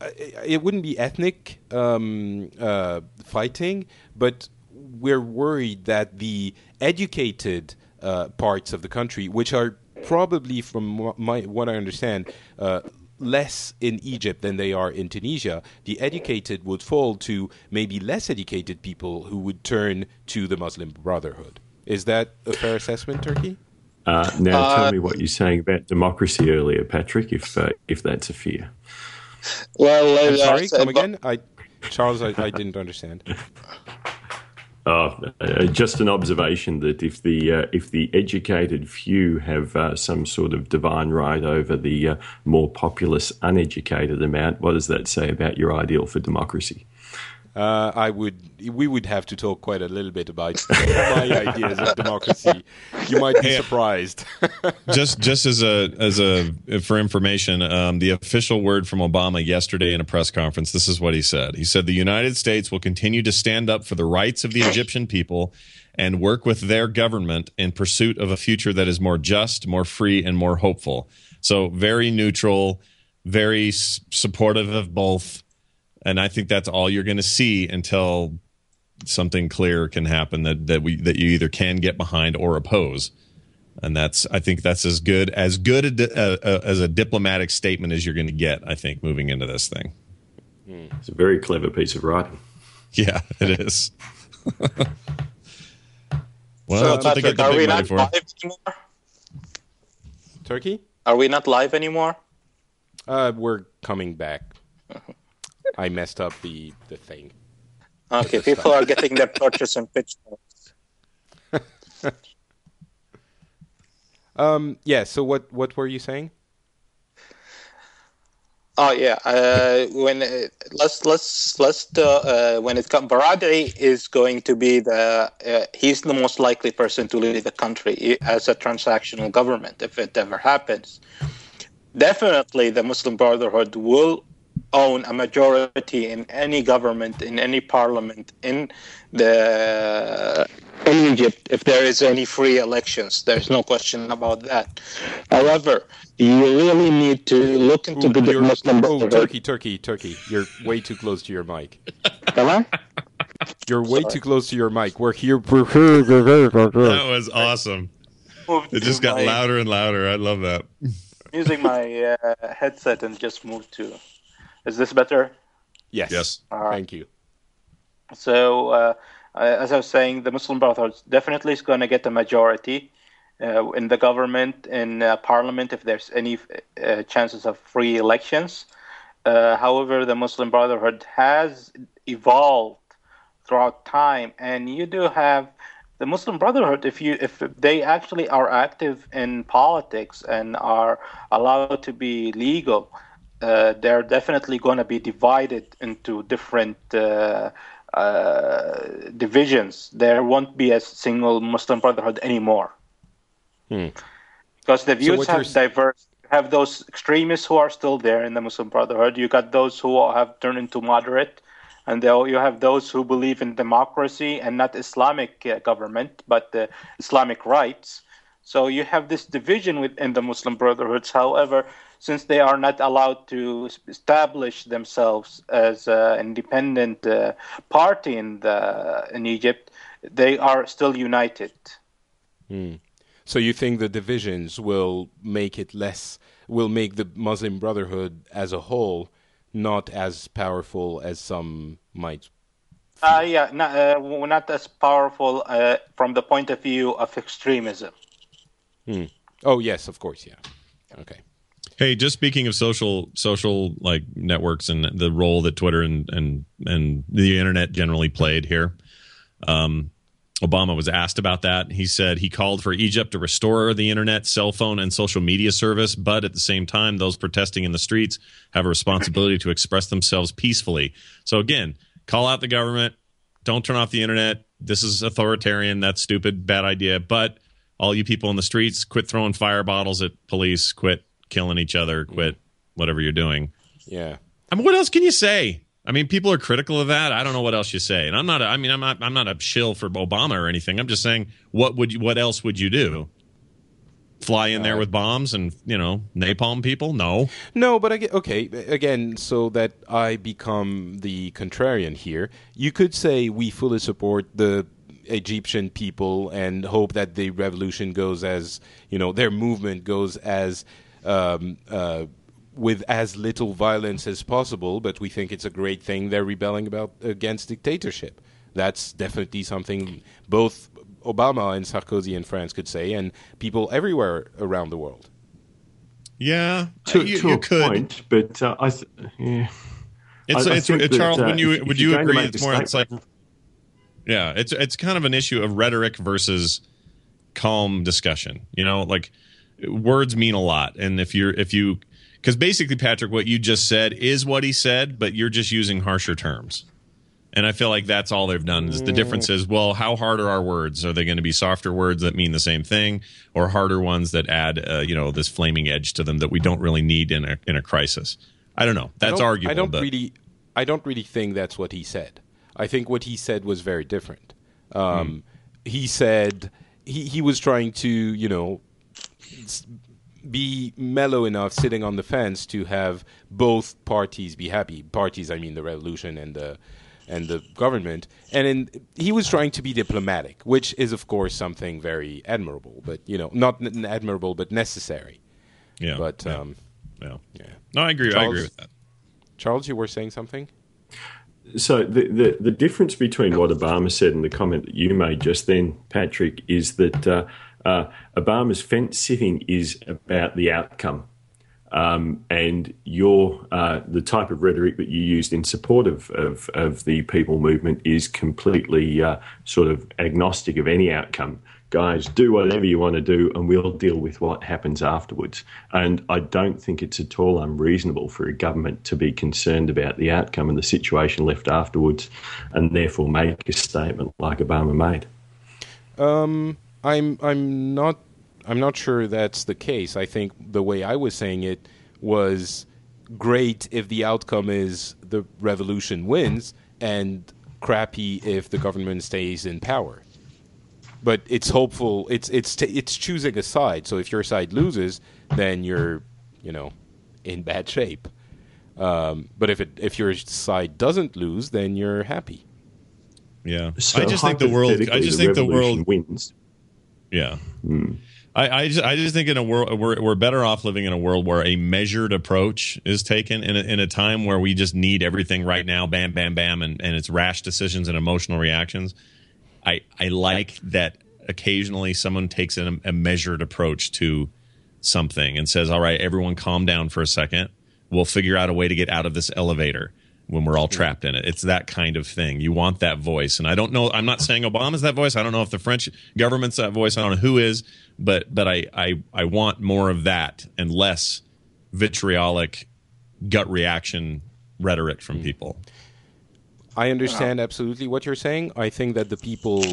uh, it wouldn't be ethnic um, uh, fighting, but we're worried that the educated uh, parts of the country, which are probably, from my, what I understand, uh, less in Egypt than they are in Tunisia, the educated would fall to maybe less educated people who would turn to the Muslim Brotherhood. Is that a fair assessment, Turki?
Uh, now,
Uh,
tell me what you're saying about democracy earlier, Patrick. If uh, if that's a fear.
Well,
I'm
uh,
sorry,
so-
come again. I, Charles, I, I didn't understand.
Uh, uh, just an observation that if the uh, if the educated few have uh, some sort of divine right over the uh, more populous uneducated amount, what does that say about your ideal for democracy?
Uh, I would. We would have to talk quite a little bit about my ideas of democracy. You might be surprised.
just, just as a as a for information, um, the official word from Obama yesterday in a press conference. This is what he said. He said the United States will continue to stand up for the rights of the Egyptian people and work with their government in pursuit of a future that is more just, more free, and more hopeful. So very neutral, very supportive of both and I think that's all you're going to see until something clear can happen that that we that you either can get behind or oppose. And that's I think that's as good as good a, a, a, as a diplomatic statement as you're going to get. I think moving into this thing.
It's a very clever piece of writing.
Yeah, it is. well,
So,
that's what they
Patrick,
get the
are
big
we
money
not
for.
live anymore?
Turki?
Are we not live anymore?
Uh, we're coming back. I messed up the the thing.
Okay, people are getting their torches and pitchforks.
Um, yeah. So what what were you saying?
Oh yeah, uh, when uh, let's let's let's uh, uh, when it comes, Baradei is going to be the uh, he's the most likely person to lead the country as a transactional government if it ever happens. Definitely, the Muslim Brotherhood will own a majority in any government, in any parliament, in the in Egypt if there is any free elections. There's no question about that. However, you really need to look into
Ooh,
the
you're-
Muslim
oh,
Brotherhood.
Turki, Turki, Turki. You're way too close to your mic.
Am I?
You're way too close to your mic. We're here. We're here.
That was awesome. It just got
my-
louder and louder. I love that.
Using my uh, headset and just moved to. Is this better?
Yes.
Yes.
Thank you.
So, uh, as I was saying, the Muslim Brotherhood definitely is going to get a majority uh, in the government, in uh, parliament, if there's any uh, chances of free elections. Uh, however, the Muslim Brotherhood has evolved throughout time, and you do have the Muslim Brotherhood. If you if they actually are active in politics and are allowed to be legal, uh, they're definitely going to be divided into different uh, uh, divisions. There won't be a single Muslim Brotherhood anymore. Because the views
what
have
you're
diverse. You have those extremists who are still there in the Muslim Brotherhood. You got those who have turned into moderate, and they- you have those who believe in democracy and not Islamic uh, government, but uh, Islamic rights. So you have this division within the Muslim Brotherhoods. However, since they are not allowed to establish themselves as an independent uh, party in the in Egypt, they are still united.
So you think the divisions will make it less, will make the Muslim Brotherhood as a whole not as powerful as some might?
Uh, yeah, not, uh, not as powerful uh, from the point of view of extremism.
Oh yes, of course, yeah. Okay.
Hey, just speaking of social social like networks and the role that Twitter and and and the internet generally played here. Um, Obama was asked about that. He said he called for Egypt to restore the internet, cell phone, and social media service, but at the same time, those protesting in the streets have a responsibility to express themselves peacefully. So again, call out the government. Don't turn off the internet. This is authoritarian. That's stupid. Bad idea. But all you people in the streets, quit throwing fire bottles at police. Quit killing each other. Mm-hmm. Quit whatever you're doing.
Yeah.
I mean, what else can you say? I mean, people are critical of that. I don't know what else you say. And I'm not. A, I mean, I'm not. I'm not a shill for Obama or anything. I'm just saying, what would you? What else would you do? Fly in there uh, with bombs and you know napalm people? No.
No, but I get, okay, again, so that I become the contrarian here, you could say we fully support the Egyptian people and hope that the revolution goes as, you know, their movement goes as, um, uh, with as little violence as possible, but we think it's a great thing they're rebelling about against dictatorship. That's definitely something both Obama and Sarkozy in France could say, and people everywhere around the world.
Yeah,
To,
you,
to
you
a
could.
point, but uh, I, th- yeah.
It's,
I- I
it's,
think
it-
that,
Charles.
uh,
would you
if- if
would
you're
you agree? It's more. It's like
statement-
Yeah, it's it's kind of an issue of rhetoric versus calm discussion. You know, like words mean a lot, and if you're if you because basically, Patrick, what you just said is what he said, but you're just using harsher terms. And I feel like that's all they've done. Is the difference is, well, how hard are our words? Are they going to be softer words that mean the same thing, or harder ones that add, uh, you know, this flaming edge to them that we don't really need in a in a crisis? I don't know. That's
I don't,
arguable.
I don't
but-
really, I don't really think that's what he said. I think what he said was very different. Um, He said he he was trying to, you know, be mellow enough, sitting on the fence, to have both parties be happy. Parties, I mean, the revolution and the and the government. And in, he was trying to be diplomatic, which is, of course, something very admirable, but you know, not n- admirable, but necessary.
Yeah,
But
yeah,
um,
yeah.
yeah.
No, I agree. I agree with that.
Charles, you were saying something.
So the, the the difference between what Obama said and the comment that you made just then, Patrick, is that uh, uh, Obama's fence sitting is about the outcome, um, and your uh, the type of rhetoric that you used in support of of, of the people movement is completely uh, sort of agnostic of any outcome. Guys, do whatever you want to do, and we'll deal with what happens afterwards. And I don't think it's at all unreasonable for a government to be concerned about the outcome and the situation left afterwards, and therefore make a statement like Obama made.
Um, I'm I'm not I'm not sure that's the case. I think the way I was saying it was great if the outcome is the revolution wins, and crappy if the government stays in power. But it's hopeful. It's it's t- it's choosing a side. So if your side loses, then you're you know in bad shape. Um, but if it if your side doesn't lose, then you're happy.
Yeah,
So
I just think the world. I
hypothetically,
just think the world
wins.
Yeah. I, I, just, I just think in a world we're, we're better off living in a world where a measured approach is taken in a, in a time where we just need everything right now, bam, bam, bam, and, and it's rash decisions and emotional reactions. I, I like that occasionally someone takes a, a measured approach to something and says, all right, everyone calm down for a second. We'll figure out a way to get out of this elevator when we're all trapped in it. It's that kind of thing. You want that voice. And I don't know, I'm not saying Obama's that voice. I don't know if the French government's that voice. I don't know who is, but, but I, I, I want more of that and less vitriolic gut reaction rhetoric from hmm. people.
I uh-huh. understand absolutely what you're saying. I think that the people,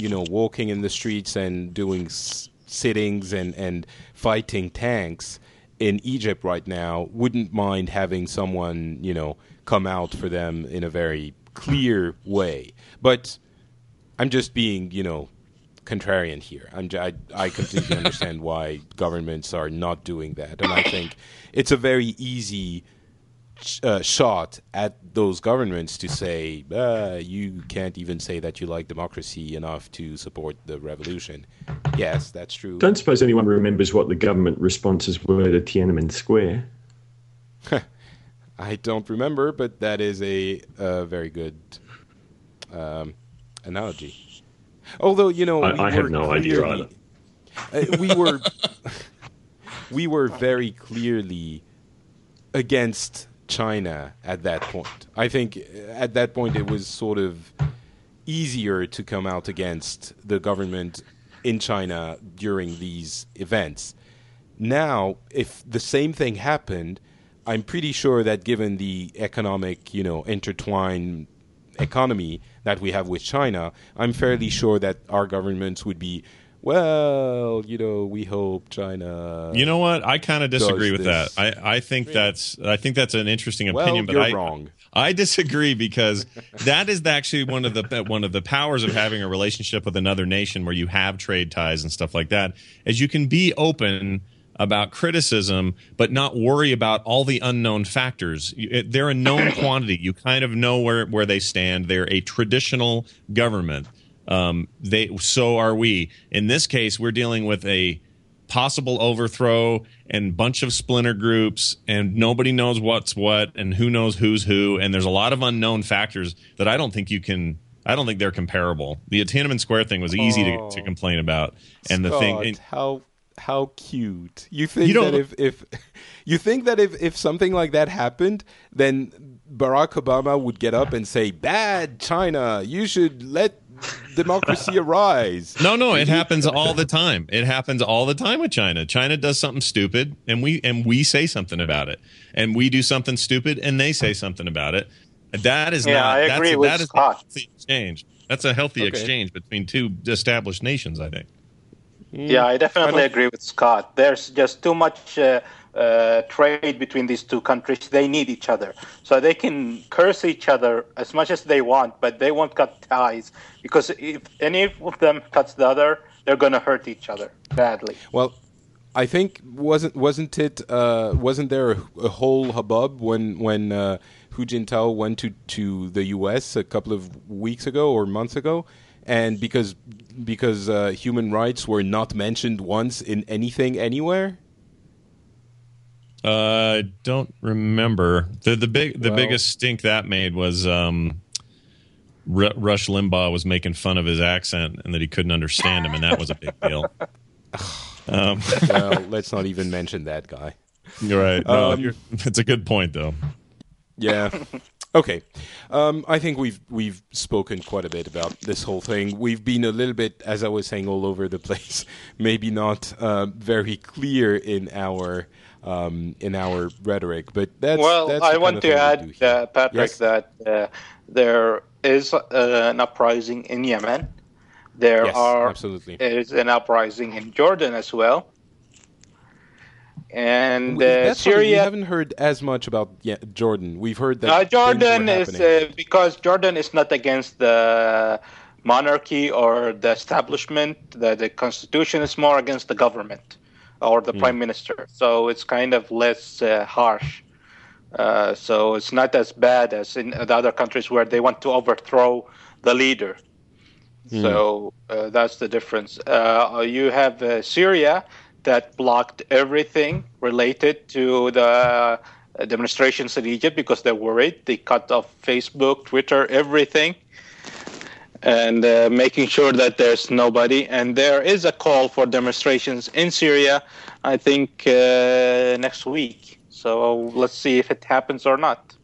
you know, walking in the streets and doing s- sittings and, and fighting tanks in Egypt right now wouldn't mind having someone, you know, come out for them in a very clear way. But I'm just being, you know, contrarian here. I'm, j- I, I completely understand why governments are not doing that. And I think it's a very easy uh, shot at those governments to say uh, you can't even say that you like democracy enough to support the revolution. Yes, that's true.
Don't suppose anyone remembers what the government responses were to Tiananmen Square.
I don't remember, but that is a, uh very good um, analogy. Although you know,
I-
we
I have no idea
clearly- uh, we were we were very clearly against China at that point. I think uh, at that point it was sort of easier to come out against the government in China during these events. Now, if the same thing happened, I'm pretty sure that given the economic, you know, intertwined economy that we have with China, I'm fairly sure that our governments would be, well, you know, we hope China.
You know what? I kind of disagree with
this.
that. I, I think that's I think that's an interesting
Well,
opinion, but
you're
I,
wrong.
I disagree because that is actually one of the one of the powers of having a relationship with another nation where you have trade ties and stuff like that. Is you can be open about criticism, but not worry about all the unknown factors. They're a known quantity. You kind of know where where they stand. They're a traditional government. Um, they so are we. In this case, we're dealing with a possible overthrow and bunch of splinter groups and nobody knows what's what and who knows who's who and there's a lot of unknown factors that I don't think you can I don't think they're comparable. The Tiananmen Square thing was easy to, to complain about and the thing
Scott,
and-
how how cute. You think
You
that if, if you think that if, if something like that happened, then Barack Obama would get up and say, "Bad China, you should let democracy arise.
No, no, it happens all the time. It happens all the time with China. China does something stupid, and we and we say something about it, and we do something stupid, and they say something about it. That is
Yeah,
not.
I agree
that's,
with
that is
Scott.
a healthy exchange. That's a healthy
Okay.
exchange between two established nations. I think.
Yeah, I definitely
I
agree with Scott. There's just too much uh, uh, trade between these two countries. They need each other. So they can curse each other as much as they want, but they won't cut ties because if any of them cuts the other, they're going to hurt each other badly.
Well, I think wasn't wasn't it uh, wasn't there a, a whole hubbub when when uh, Hu Jintao went to, to the U.S. a couple of weeks ago or months ago, and because because uh, human rights were not mentioned once in anything anywhere.
Uh, I don't remember the the big the
Well-
biggest stink that made was um, R- Rush Limbaugh was making fun of his accent and that he couldn't understand him, and that was a big deal. Um,
Well, let's not even mention that guy.
you're right. No,
Um,
it's a good point, though.
Yeah. Okay. Um, I think we've we've spoken quite a bit about this whole thing. We've been a little bit, as I was saying, all over the place. Maybe not uh, very clear in our um, in our rhetoric, but that's
well,
that's
I want to add, uh, Patrick,
Yes?
that uh, there is uh, an uprising in Yemen. There
Yes,
are
absolutely.
is an uprising in Jordan as well. And uh,
that's funny, we haven't heard as much about Jordan. We've heard that
uh, Jordan is uh, because Jordan is not against the monarchy or the establishment. The, the constitution is more against the government or the prime minister. So it's kind of less uh, harsh. Uh, so it's not as bad as in the other countries where they want to overthrow the leader. So uh, that's the difference. Uh, you have uh, Syria that blocked everything related to the uh, demonstrations in Egypt because they're worried. They cut off Facebook, Twitter, everything, and uh, making sure that there's nobody. And there is a call for demonstrations in Syria, I think, uh, next week. So let's see if it happens or not.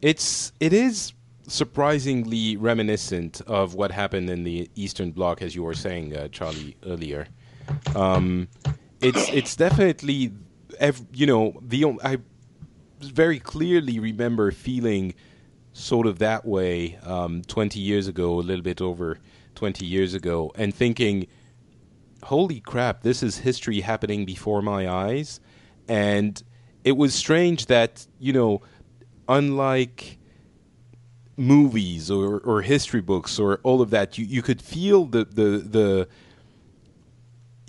It's it is surprisingly reminiscent of what happened in the Eastern Bloc, as you were saying, uh, Charlie, earlier. Um, it's it's definitely, ev- you know, the I very clearly remember feeling sort of that way um, 20 years ago, a little bit over 20 years ago, and thinking, holy crap, this is history happening before my eyes. And it was strange that, you know, unlike movies or, or history books or all of that, you, you could feel the, the, the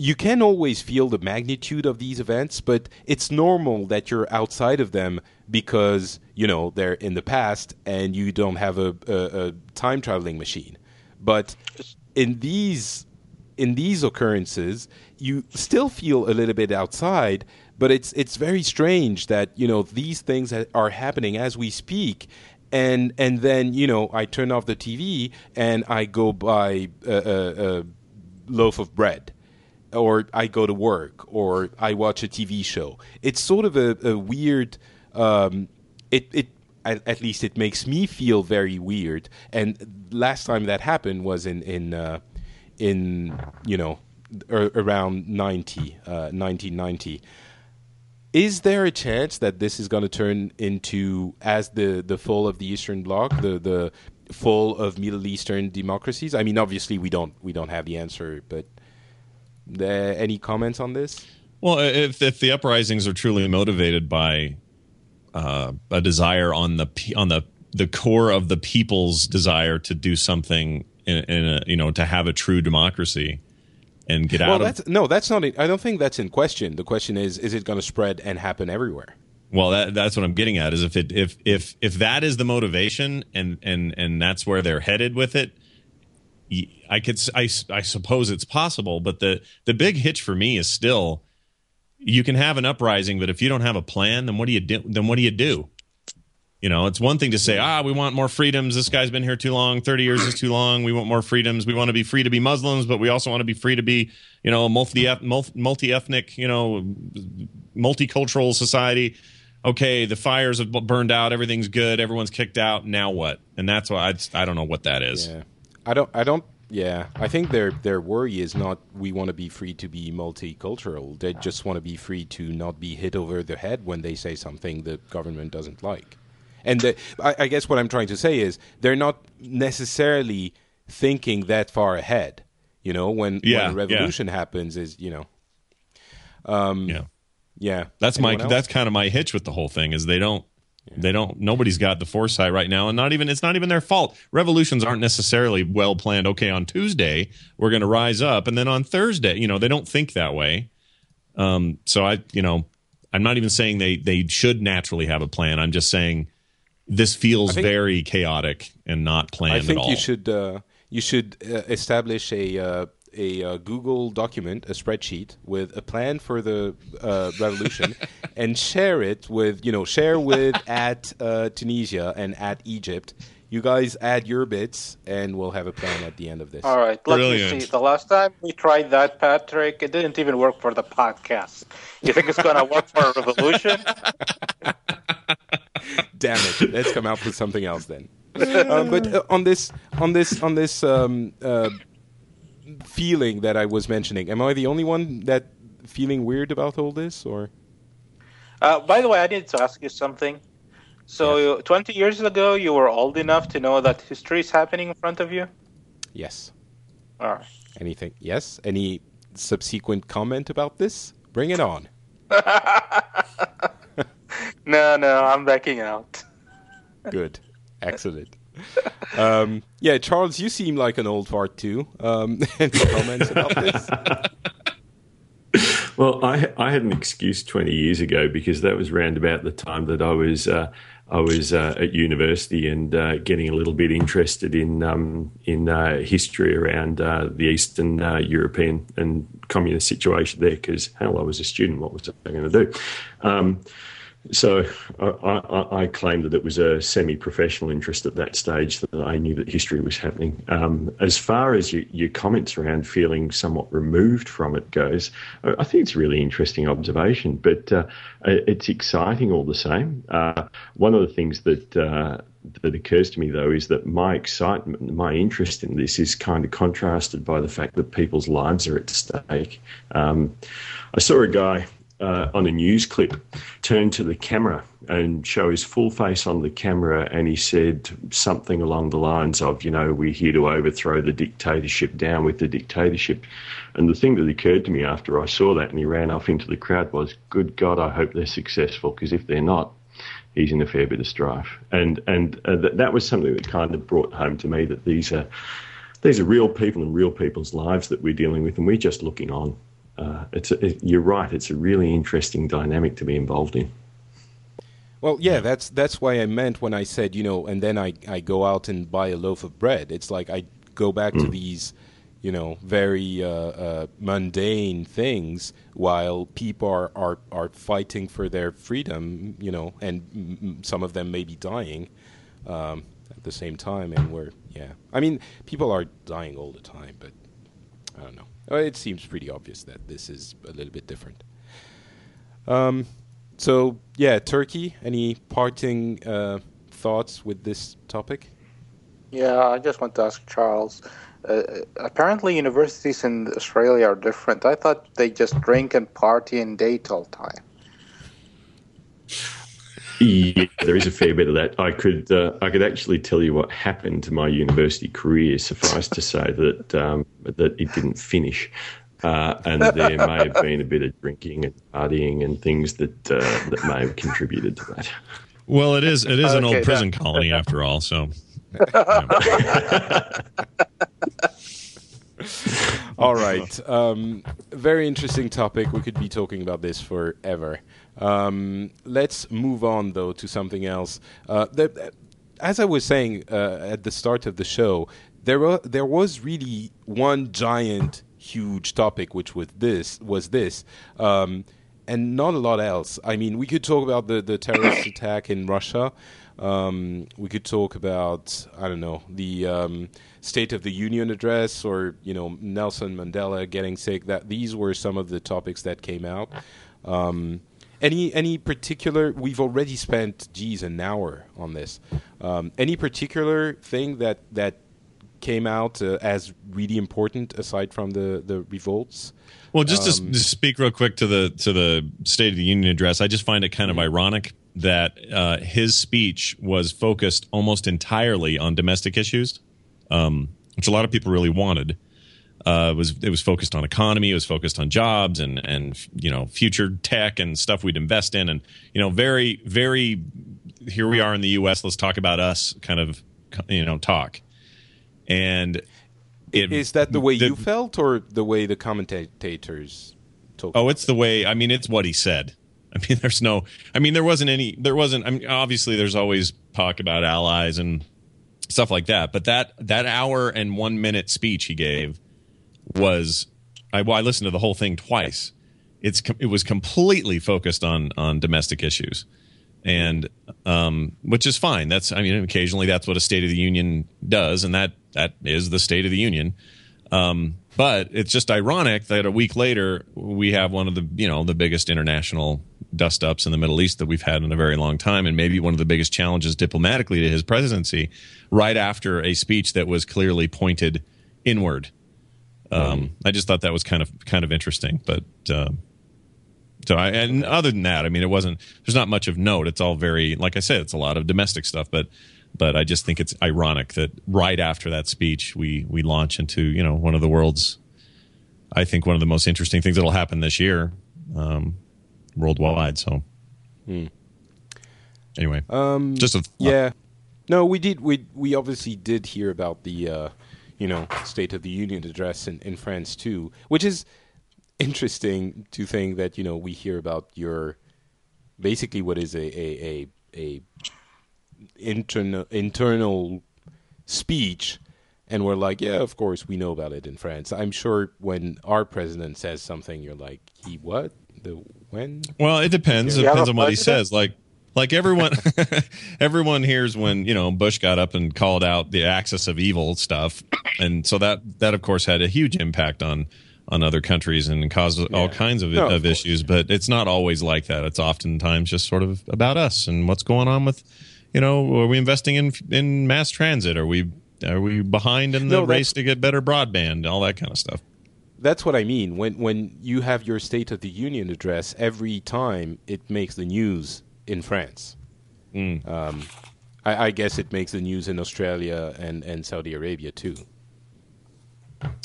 you can always feel the magnitude of these events, but it's normal that you're outside of them because you know they're in the past and you don't have a, a, a time traveling machine. But in these in these occurrences, you still feel a little bit outside. But it's it's very strange that you know these things are happening as we speak, and and then you know I turn off the TV and I go buy a, a, a loaf of bread or I go to work, or I watch a TV show. It's sort of a, a weird. Um, it it at, at least it makes me feel very weird. And last time that happened was in in uh, in you know ar- around 90, uh, 1990. Is there a chance that this is going to turn into as the the fall of the Eastern Bloc, the the fall of Middle Eastern democracies? I mean, obviously we don't we don't have the answer, but any comments on this?
Well, if if the uprisings are truly motivated by uh, a desire on the on the the core of the people's desire to do something in, in a, you know to have a true democracy and get
Well,
out of
that's no, that's not. I don't think that's in question. The question is, is it going to spread and happen everywhere?
Well, that, that's what I'm getting at. Is if it if if if that is the motivation and and and that's where they're headed with it, I could I, I suppose it's possible. But the the big hitch for me is still you can have an uprising, but if you don't have a plan, then what do you do? Then what do you do? You know, it's one thing to say, ah, we want more freedoms. This guy's been here too long. 30 years is too long. We want more freedoms. We want to be free to be Muslims, but we also want to be free to be, you know, multi multi ethnic, you know, multicultural society. Okay, the fires have burned out. Everything's good. Everyone's kicked out. Now what? And that's why I, I don't know what that is.
Yeah. I don't. I don't Yeah, I think their their worry is not we want to be free to be multicultural. They just want to be free to not be hit over the head when they say something the government doesn't like. And the, I, I guess what I'm trying to say is they're not necessarily thinking that far ahead. You know, when,
Yeah,
when a revolution happens, is you know, um,
yeah.
yeah.
That's my
else?
that's kind of my hitch with the whole thing is they don't they don't nobody's got the foresight right now and not even it's not even their fault. Revolutions aren't necessarily well planned. Okay, on Tuesday we're going to rise up and then on Thursday, you know, they don't think that way. Um so I, you know, I'm not even saying they they should naturally have a plan. I'm just saying this feels
think-
very chaotic and not planned
I
at
think
all.
you should uh, you should uh, establish a uh, a uh, Google document, a spreadsheet with a plan for the uh, revolution, and share it with you know share with at uh, Tunisia and at Egypt. You guys add your bits, and we'll have a plan at the end of this.
All right, let
Brilliant.
me see. The last time we tried that, Patrick, it didn't even work for the podcast. You think it's going to work for a revolution?
Damn it! Let's come out with something else then. um, but uh, on this, on this, on this um, uh, feeling that I was mentioning, am I the only one that feeling weird about all this, or?
Uh, by the way, I need to ask you something. So, 20 years ago, you were old enough to know that history is happening in front of you?
Yes.
All right.
Anything? Yes. Any subsequent comment about this? Bring it on.
No, no, I'm backing out.
Good. Excellent. Um, yeah, Charles, you seem like an old fart too. Um, any comments about this?
Well, I I had an excuse twenty years ago because that was round about the time that I was uh, I was uh, at university and uh, getting a little bit interested in um, in uh, history around uh, the Eastern uh, European and communist situation there. Because hell, I was a student. What was I going to do? Um, so I, I, I claimed that it was a semi-professional interest at that stage that I knew that history was happening. Um, as far as your, your comments around feeling somewhat removed from it goes, I I think it's a really interesting observation, but uh, it's exciting all the same. Uh, one of the things that uh, that occurs to me though is that my excitement, my interest in this is kind of contrasted by the fact that people's lives are at stake. Um, I saw a guy uh, on a news clip turn to the camera and show his full face on the camera, and he said something along the lines of, "You know, we're here to overthrow the dictatorship, down with the dictatorship." And the thing that occurred to me after I saw that, and he ran off into the crowd, was, "Good God, I hope they're successful, because if they're not." He's in a fair bit of strife, and and uh, that, that was something that kind of brought home to me that these are these are real people and real people's lives that we're dealing with, and we're just looking on. Uh, it's a, it, you're right. It's a really interesting dynamic to be involved in.
Well, yeah, that's that's why I meant when I said, you know, and then I, I go out and buy a loaf of bread. It's like I go back to these, you know, very uh, uh, mundane things while people are, are, are fighting for their freedom, you know, and m- m- some of them may be dying um, at the same time. And we're, yeah. I mean, people are dying all the time, but I don't know. Uh, It seems pretty obvious that this is a little bit different. Um, so yeah, Turki. Any parting uh, thoughts with this topic?
Yeah, I just want to ask Charles. Uh, apparently, universities in Australia are different. I thought they just drink and party and date all the time.
Yeah, there is a fair bit of that. I could uh, I could actually tell you what happened to my university career. Suffice to say that um, that it didn't finish, uh, and there may have been a bit of drinking and partying and things that uh, that may have contributed to that.
Well, it is it is an
Okay,
old prison
that-
colony after all, so
All right. Um, very interesting topic. We could be talking about this forever. Um, let's move on, though, to something else. Uh, the, as I was saying uh, at the start of the show, there wa- there was really one giant, huge topic, which was this was this, um, and not a lot else. I mean, we could talk about the the terrorist attack in Russia. Um, we could talk about I don't know the um, State of the Union address or you know Nelson Mandela getting sick. That these were some of the topics that came out. Um, any any particular? We've already spent geez an hour on this. Um, any particular thing that that came out uh, as really important aside from the the revolts.
Well, just to, to speak real quick to the to the State of the Union address, I just find it kind of ironic that uh, his speech was focused almost entirely on domestic issues, um, which a lot of people really wanted. Uh, it was it was focused on economy, it was focused on jobs and and you know future tech and stuff we'd invest in, and you know very very here we are in the U.S. Let's talk about us, kind of you know talk. And it,
Is that the way you felt, or the way the commentators told?
Oh, it's the way. I mean, it's what he said. I mean, there's no. I mean, there wasn't any. There wasn't. I mean, obviously, there's always talk about allies and stuff like that. But that that hour and one minute speech he gave was. I, well, I listened to the whole thing twice. It's it was completely focused on on domestic issues, and um, which is fine. That's I mean, occasionally that's what a State of the Union does, and that that is the State of the Union. Um, but it's just ironic that a week later we have one of the you know the biggest international dust ups in the Middle East that we've had in a very long time, and maybe one of the biggest challenges diplomatically to his presidency, right after a speech that was clearly pointed inward. Um, I just thought that was kind of kind of interesting, but um, so I and other than that, I mean, it wasn't. There's not much of note. It's all very, like I said, it's a lot of domestic stuff, but but I just think it's ironic that right after that speech, we we launch into you know one of the world's, I think one of the most interesting things that'll happen this year, um, worldwide. So anyway,
Um,
just a
yeah, no, we did. We we obviously did hear about the uh, you know State of the Union address in, in France too, which is interesting to think that you know we hear about your basically what is a a a, a internal internal speech. And we're like, yeah, of course, we know about it in France. I'm sure when our president says something, you're like, he what? The when?
Well, it depends. It depends on what he says. Like, like everyone, everyone hears when you know Bush got up and called out the axis of evil stuff, and so that that of course had a huge impact on on other countries and caused all kinds of,
No, of
of issues. But it's not always like that. It's oftentimes just sort of about us and what's going on with, you know, are we investing in in mass transit? Are we are we behind in the
No,
race to get better broadband? All that kind of stuff.
That's what I mean. When when you have your State of the Union address, every time it makes the news in France. Um, I, I guess it makes the news in Australia and, and Saudi Arabia too.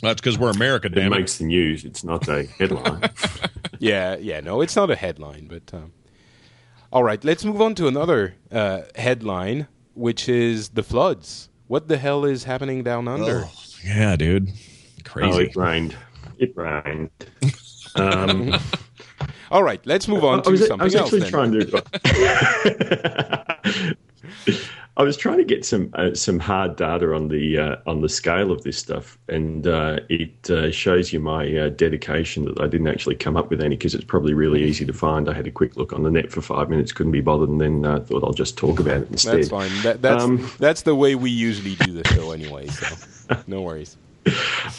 That's because we're America,
It
damn it.
makes the news. It's not a headline.
Yeah, yeah. No, it's not a headline, but um, all right. Let's move on to another uh, headline, which is the floods. What the hell is happening down under?
Yeah, dude,
oh,
crazy.
it rained. It rained. Um,
All right, let's move on
I
to
was, I
something
was
else.
actually
then.
trying to. I was trying to get some uh, some hard data on the uh, on the scale of this stuff, and uh, it uh, shows you my uh, dedication that I didn't actually come up with any because it's probably really easy to find. I had a quick look on the net for five minutes, couldn't be bothered, and then uh, thought I'll just talk about it instead.
That's fine. That, that's
Um,
that's the way we usually do the show anyway. So no worries.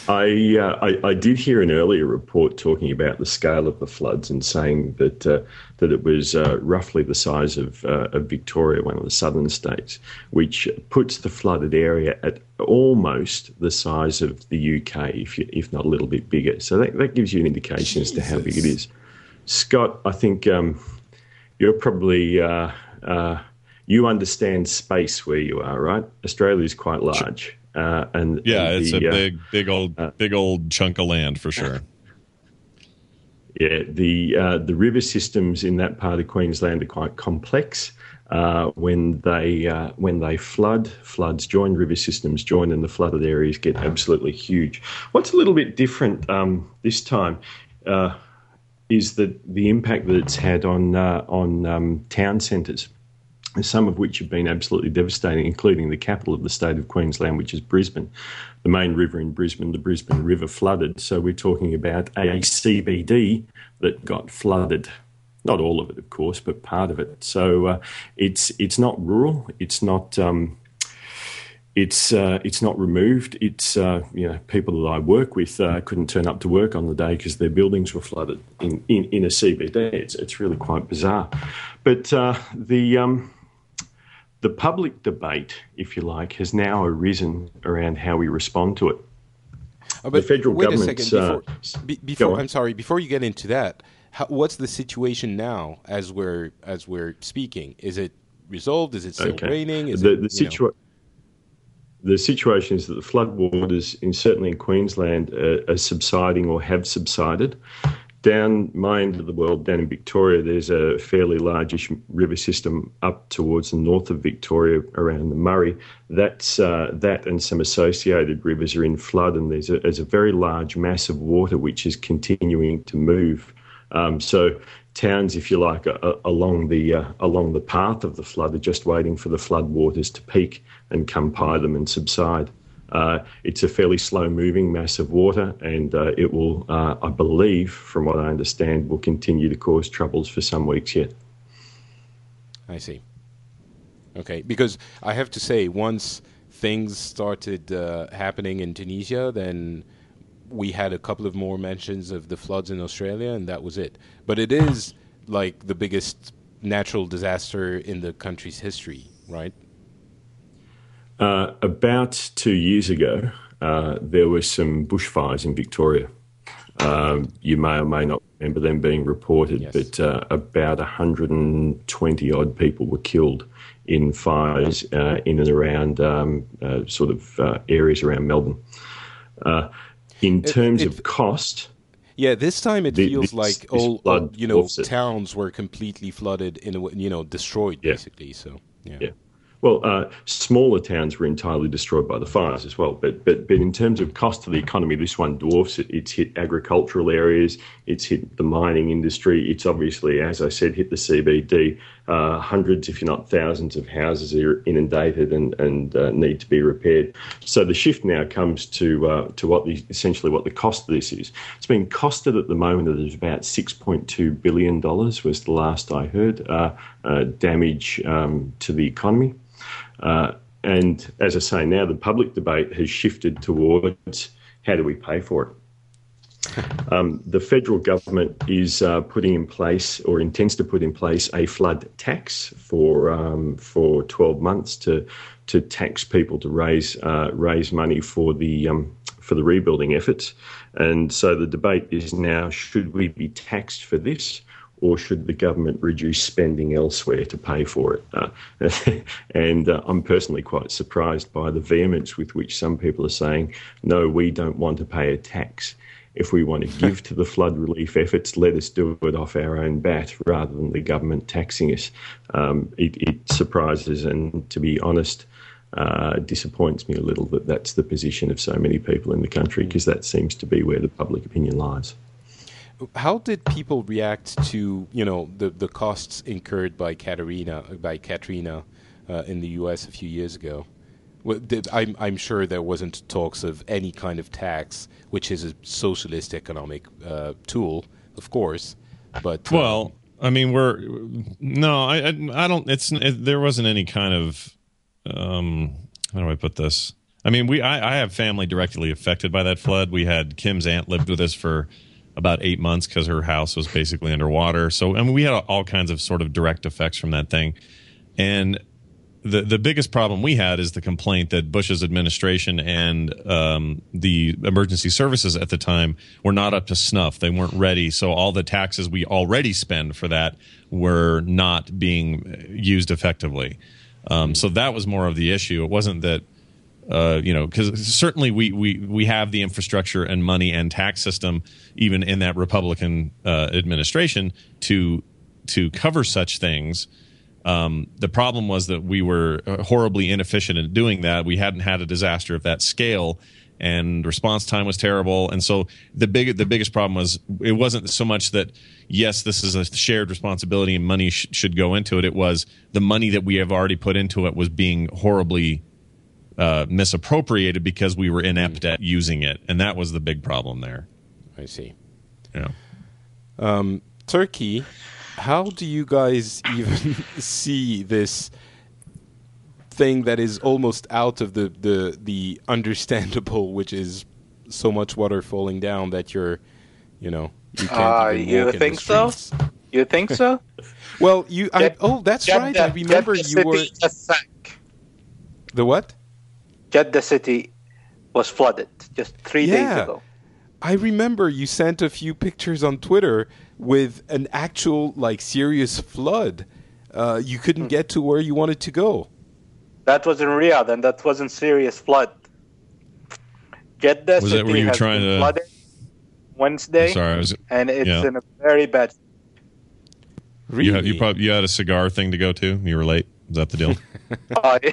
I, uh, I I did hear an earlier report talking about the scale of the floods and saying that uh, that it was uh, roughly the size of, uh, of Victoria, one of the southern states, which puts the flooded area at almost the size of the UK, if you, if not a little bit bigger. So that, that gives you an indication as to how big it is. Scott, I think um, you're probably uh, uh, you understand space where you are, right? Australia is quite large, uh, and
Yeah,
and
it's
the,
a
uh,
big, big old, big old chunk of land for sure.
Yeah, the uh, the river systems in that part of Queensland are quite complex. Uh, when they uh, when they flood, floods join, river systems join, and the flooded areas get absolutely huge. What's a little bit different um, this time uh, is that the impact that it's had on uh, on um, town centres some of which have been absolutely devastating, including the capital of the state of Queensland, which is Brisbane. The main river in Brisbane, the Brisbane River, flooded. So we're talking about a CBD that got flooded. Not all of it, of course, but part of it. So uh, it's it's not rural. It's not. Um, it's uh, it's not removed. It's uh, you know people that I work with uh, couldn't turn up to work on the day because their buildings were flooded in, in, in a CBD. It's it's really quite bizarre, but uh, the um, the public debate, if you like, has now arisen around how we respond to it.
But
the federal
wait a second before,
uh,
be, before. I'm sorry before you get into that. How, what's the situation now as we're as we're speaking? Is it resolved? Is it still raining? Is
the
it,
the,
you know-
situa- the situation is that the floodwaters, in certainly in Queensland, uh, are subsiding or have subsided. Down my end of the world, down in Victoria, there's a fairly largish river system up towards the north of Victoria around the Murray. That's uh, that and some associated rivers are in flood, and there's a, there's a very large mass of water which is continuing to move. Um, so towns, if you like, a- along the uh, along the path of the flood are just waiting for the flood waters to peak and come by them and subside. Uh, it's a fairly slow-moving mass of water, and uh, it will, uh, I believe, from what I understand, will continue to cause troubles for some weeks yet.
I see. Okay, because I have to say, once things started uh, happening in Tunisia, then we had a couple of more mentions of the floods in Australia, and that was it. But it is like the biggest natural disaster in the country's history, right?
Uh, about two years ago, uh, there were some bushfires in Victoria. Um, you may or may not remember them being reported,
Yes.
but uh, about 120 odd people were killed in fires uh, in and around um, uh, sort of uh, areas around Melbourne. Uh, in terms
it-
of cost,
Yeah, this time it
The-
feels
this-
like
this
all, all you know towns were completely flooded in a you know destroyed
Yeah.
basically. So yeah.
Yeah. Well, uh, smaller towns were entirely destroyed by the fires as well. But, but, but in terms of cost to the economy, this one dwarfs it. It's hit agricultural areas, it's hit the mining industry, it's obviously, as I said, hit the CBD. Uh, hundreds, if not thousands, of houses are inundated and, and uh, need to be repaired. So the shift now comes to uh, to what the, essentially what the cost of this is. It's been costed at the moment that at about six point two billion dollars was the last I heard. Uh, uh, damage um, to the economy. Uh, and as I say, now the public debate has shifted towards how do we pay for it? Um, the federal government is uh, putting in place, or intends to put in place, a flood tax for um, for twelve months to to tax people to raise uh, raise money for the um, for the rebuilding efforts. And so the debate is now: should we be taxed for this? Or should the government reduce spending elsewhere to pay for it? Uh, and uh, I'm personally quite surprised by the vehemence with which some people are saying, no, we don't want to pay a tax. If we want to give to the flood relief efforts, let us do it off our own bat rather than the government taxing us. Um, it, it surprises and, to be honest, uh, disappoints me a little that that's the position of so many people in the country because that seems to be where the public opinion lies.
How did people react to you know the the costs incurred by Katrina by Katrina uh, in the U.S. a few years ago? Well, did, I'm I'm sure there wasn't talks of any kind of tax, which is a socialist economic uh, tool, of course. But uh,
Well, I mean, we're no, I, I, I don't. It's it, there wasn't any kind of um, how do I put this? I mean, we I, I have family directly affected by that flood. We had Kim's aunt lived with us for about eight months because her house was basically underwater. So I mean, we had all kinds of sort of direct effects from that thing, and the the biggest problem we had is the complaint that Bush's administration and um, the emergency services at the time were not up to snuff. They weren't ready, so all the taxes we already spend for that were not being used effectively. Um, so that was more of the issue. It wasn't that uh, you know, because certainly we, we we have the infrastructure and money and tax system even in that Republican uh, administration to to cover such things. Um, the problem was that we were horribly inefficient in doing that. We hadn't had a disaster of that scale, and response time was terrible. And so the big the biggest problem was it wasn't so much that yes, this is a shared responsibility and money sh- should go into it. It was the money that we have already put into it was being horribly uh, misappropriated because we were inept at using it, and that was the big problem there.
I see.
Yeah.
Turki, how do you guys even see this thing that is almost out of the, the, the understandable, which is so much water falling down that you're, you know, you can't
Uh,
even
you
walk in
think
the
so?
streets?
You think so?
Well, you. I, oh, that's right. I remember you were
sank.
the what?
Jeddah City was flooded just three days
Yeah.
ago.
I remember you sent a few pictures on Twitter with an actual, like, serious flood. Uh, you couldn't
Hmm.
get to where you wanted to go.
That was in Riyadh, and that wasn't serious flood. Jeddah
Was that
City
where you were
has
trying
been
to-
flooded Wednesday,
Sorry, was.
and it's
Yeah.
in a very bad.
Really?
You, had, you probably you had a cigar thing to go to. You were late. Is that the deal?
Uh,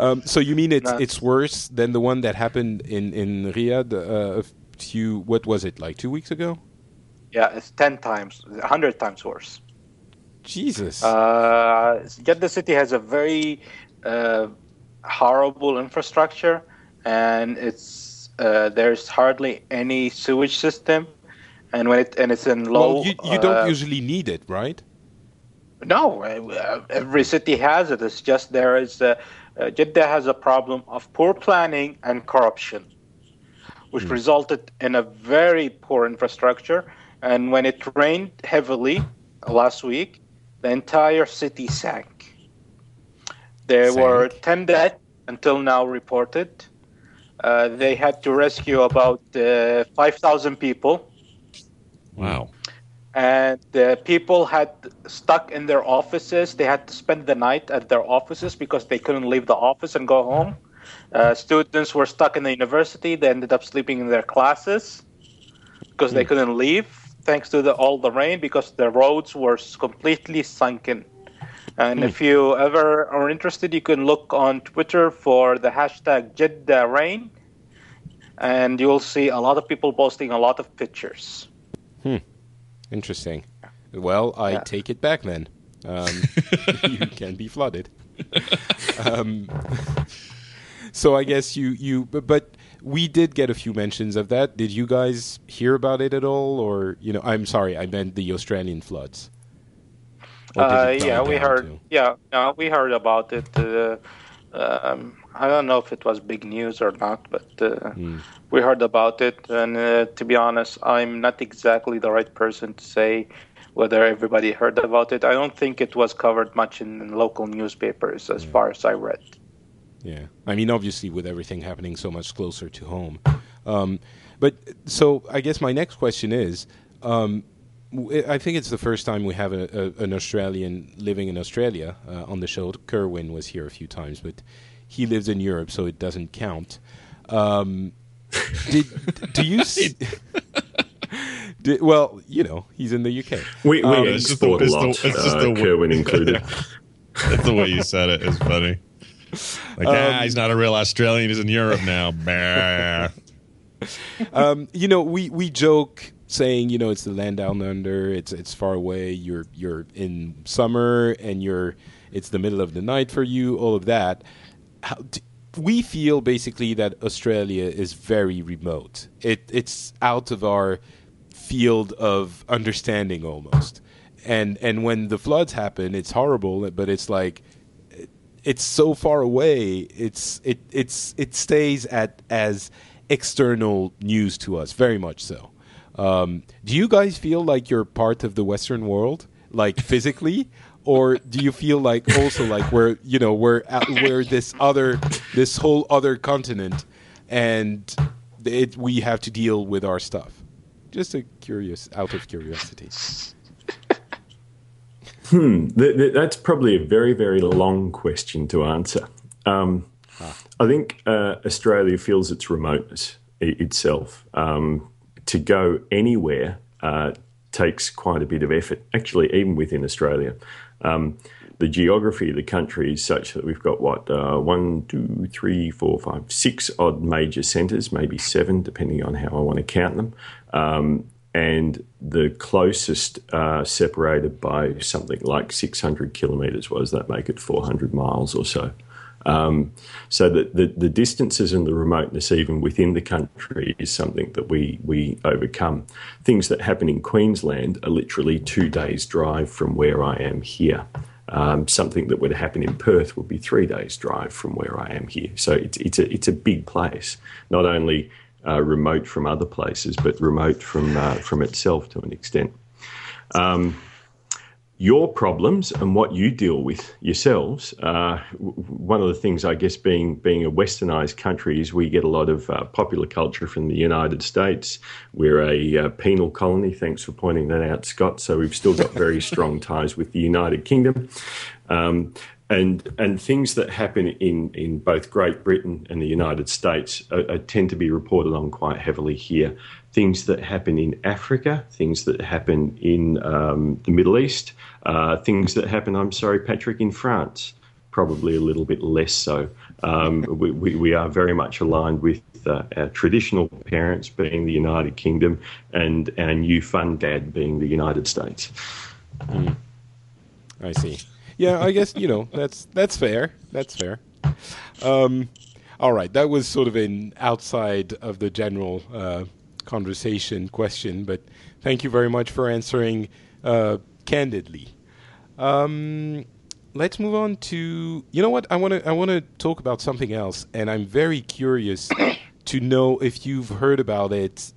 Um, so you mean it's
No.
it's worse than the one that happened in in Riyadh uh, a few? What was it like two weeks ago?
yeah, it's ten times, a hundred times worse.
Jesus.
Uh, Jeddah City has a very uh, horrible infrastructure, and it's uh, there's hardly any sewage system, and when it and it's in low.
well, you you don't
uh,
usually need it, right?
No, uh, every city has it. It's just there is uh, uh, Jeddah has a problem of poor planning and corruption, which resulted in a very poor infrastructure. And when it rained heavily last week, the entire city sank. There
Sank?
were ten dead until now reported. Uh, they had to rescue about uh, five thousand people
wow.
and uh, people had stuck in their offices. They had to spend the night at their offices because they couldn't leave the office and go home. Uh, students were stuck in the university. They ended up sleeping in their classes because they couldn't leave, thanks to the, all the rain, because the roads were completely sunken. And if you ever are interested, you can look on Twitter for the hashtag Jeddah Rain, and you'll see a lot of people posting a lot of pictures.
Interesting. Well, I
Yeah.
take it back then. Um, you can be flooded. um, so I guess you you but, but we did get a few mentions of that. Did you guys hear about it at all, or you know? I'm sorry, I meant the Australian floods.
Uh, yeah, we heard.
too?
Yeah, no, we heard about it. Uh, um, I don't know if it was big news or not, but uh,
Hmm.
we heard about it. And uh, to be honest, I'm not exactly the right person to say whether everybody heard about it. I don't think it was covered much in local newspapers, as far as I read.
Yeah, I mean, obviously, with everything happening so much closer to home. Um, but so, I guess my next question is: um, I think it's the first time we have a, a, an Australian living in Australia uh, on the show. Kerwin was here a few times, but he lives in Europe, so it doesn't count. Um, did do you? s- did, well, you know, he's in the UK.
We, we
Um,
it's just the-
export a
it's the-
lot,
it's just
uh,
the-
Kerwin included.
That's the way you said it. Is funny. Like, ah, he's not a real Australian. He's in Europe now.
Um, you know, we, we joke saying, you know, it's the land down under. It's it's far away. You're you're in summer and you're it's the middle of the night for you. All of that. How, we feel basically that Australia is very remote. It it's out of our field of understanding almost. And and when the floods happen, it's horrible. But it's like it's so far away. It's it it's it stays at as external news to us, very much so. Um, do you guys feel like you're part of the Western world, like physically, or do you feel like also like we're you know we're at, we're this other this whole other continent, and it, we have to deal with our stuff? Just a curious, out of curiosity.
Th- th- that's probably a very, very long question to answer. Um, I think uh, Australia feels its remoteness i- itself. Um, to go anywhere uh, takes quite a bit of effort, actually, even within Australia. Um, the geography of the country is such that we've got what uh, one, two, three, four, five, six odd major centres, maybe seven, depending on how I want to count them. Um, and the closest uh, separated by something like 600 kilometres. What does that make it? 400 miles or so. Um, so that the, the distances and the remoteness, even within the country, is something that we we overcome. Things that happen in Queensland are literally two days' drive from where I am here. Um, something that would happen in Perth would be three days' drive from where I am here. So it's it's a it's a big place. Not only uh, remote from other places, but remote from uh, from itself to an extent. Um, your problems and what you deal with yourselves. Uh, one of the things, I guess, being being a westernized country, is we get a lot of uh, popular culture from the United States. We're a uh, penal colony. Thanks for pointing that out, Scott. So we've still got very strong ties with the United Kingdom. Um, and and things that happen in, in both Great Britain and the United States tend to be reported on quite heavily here. Things that happen in Africa, things that happen in um, the Middle East, uh, things that happen, I'm sorry, Patrick, in France, probably a little bit less so. Um, we, we, we, are very much aligned with uh, our traditional parents being the United Kingdom and our new fun dad being the United States.
Mm. I see yeah, I guess you know that's that's fair. That's fair. Um, all right, that was sort of an outside of the general uh, conversation question, but thank you very much for answering uh, candidly. Um, let's move on to you know what I want to I want to talk about something else, and I'm very curious to know if you've heard about it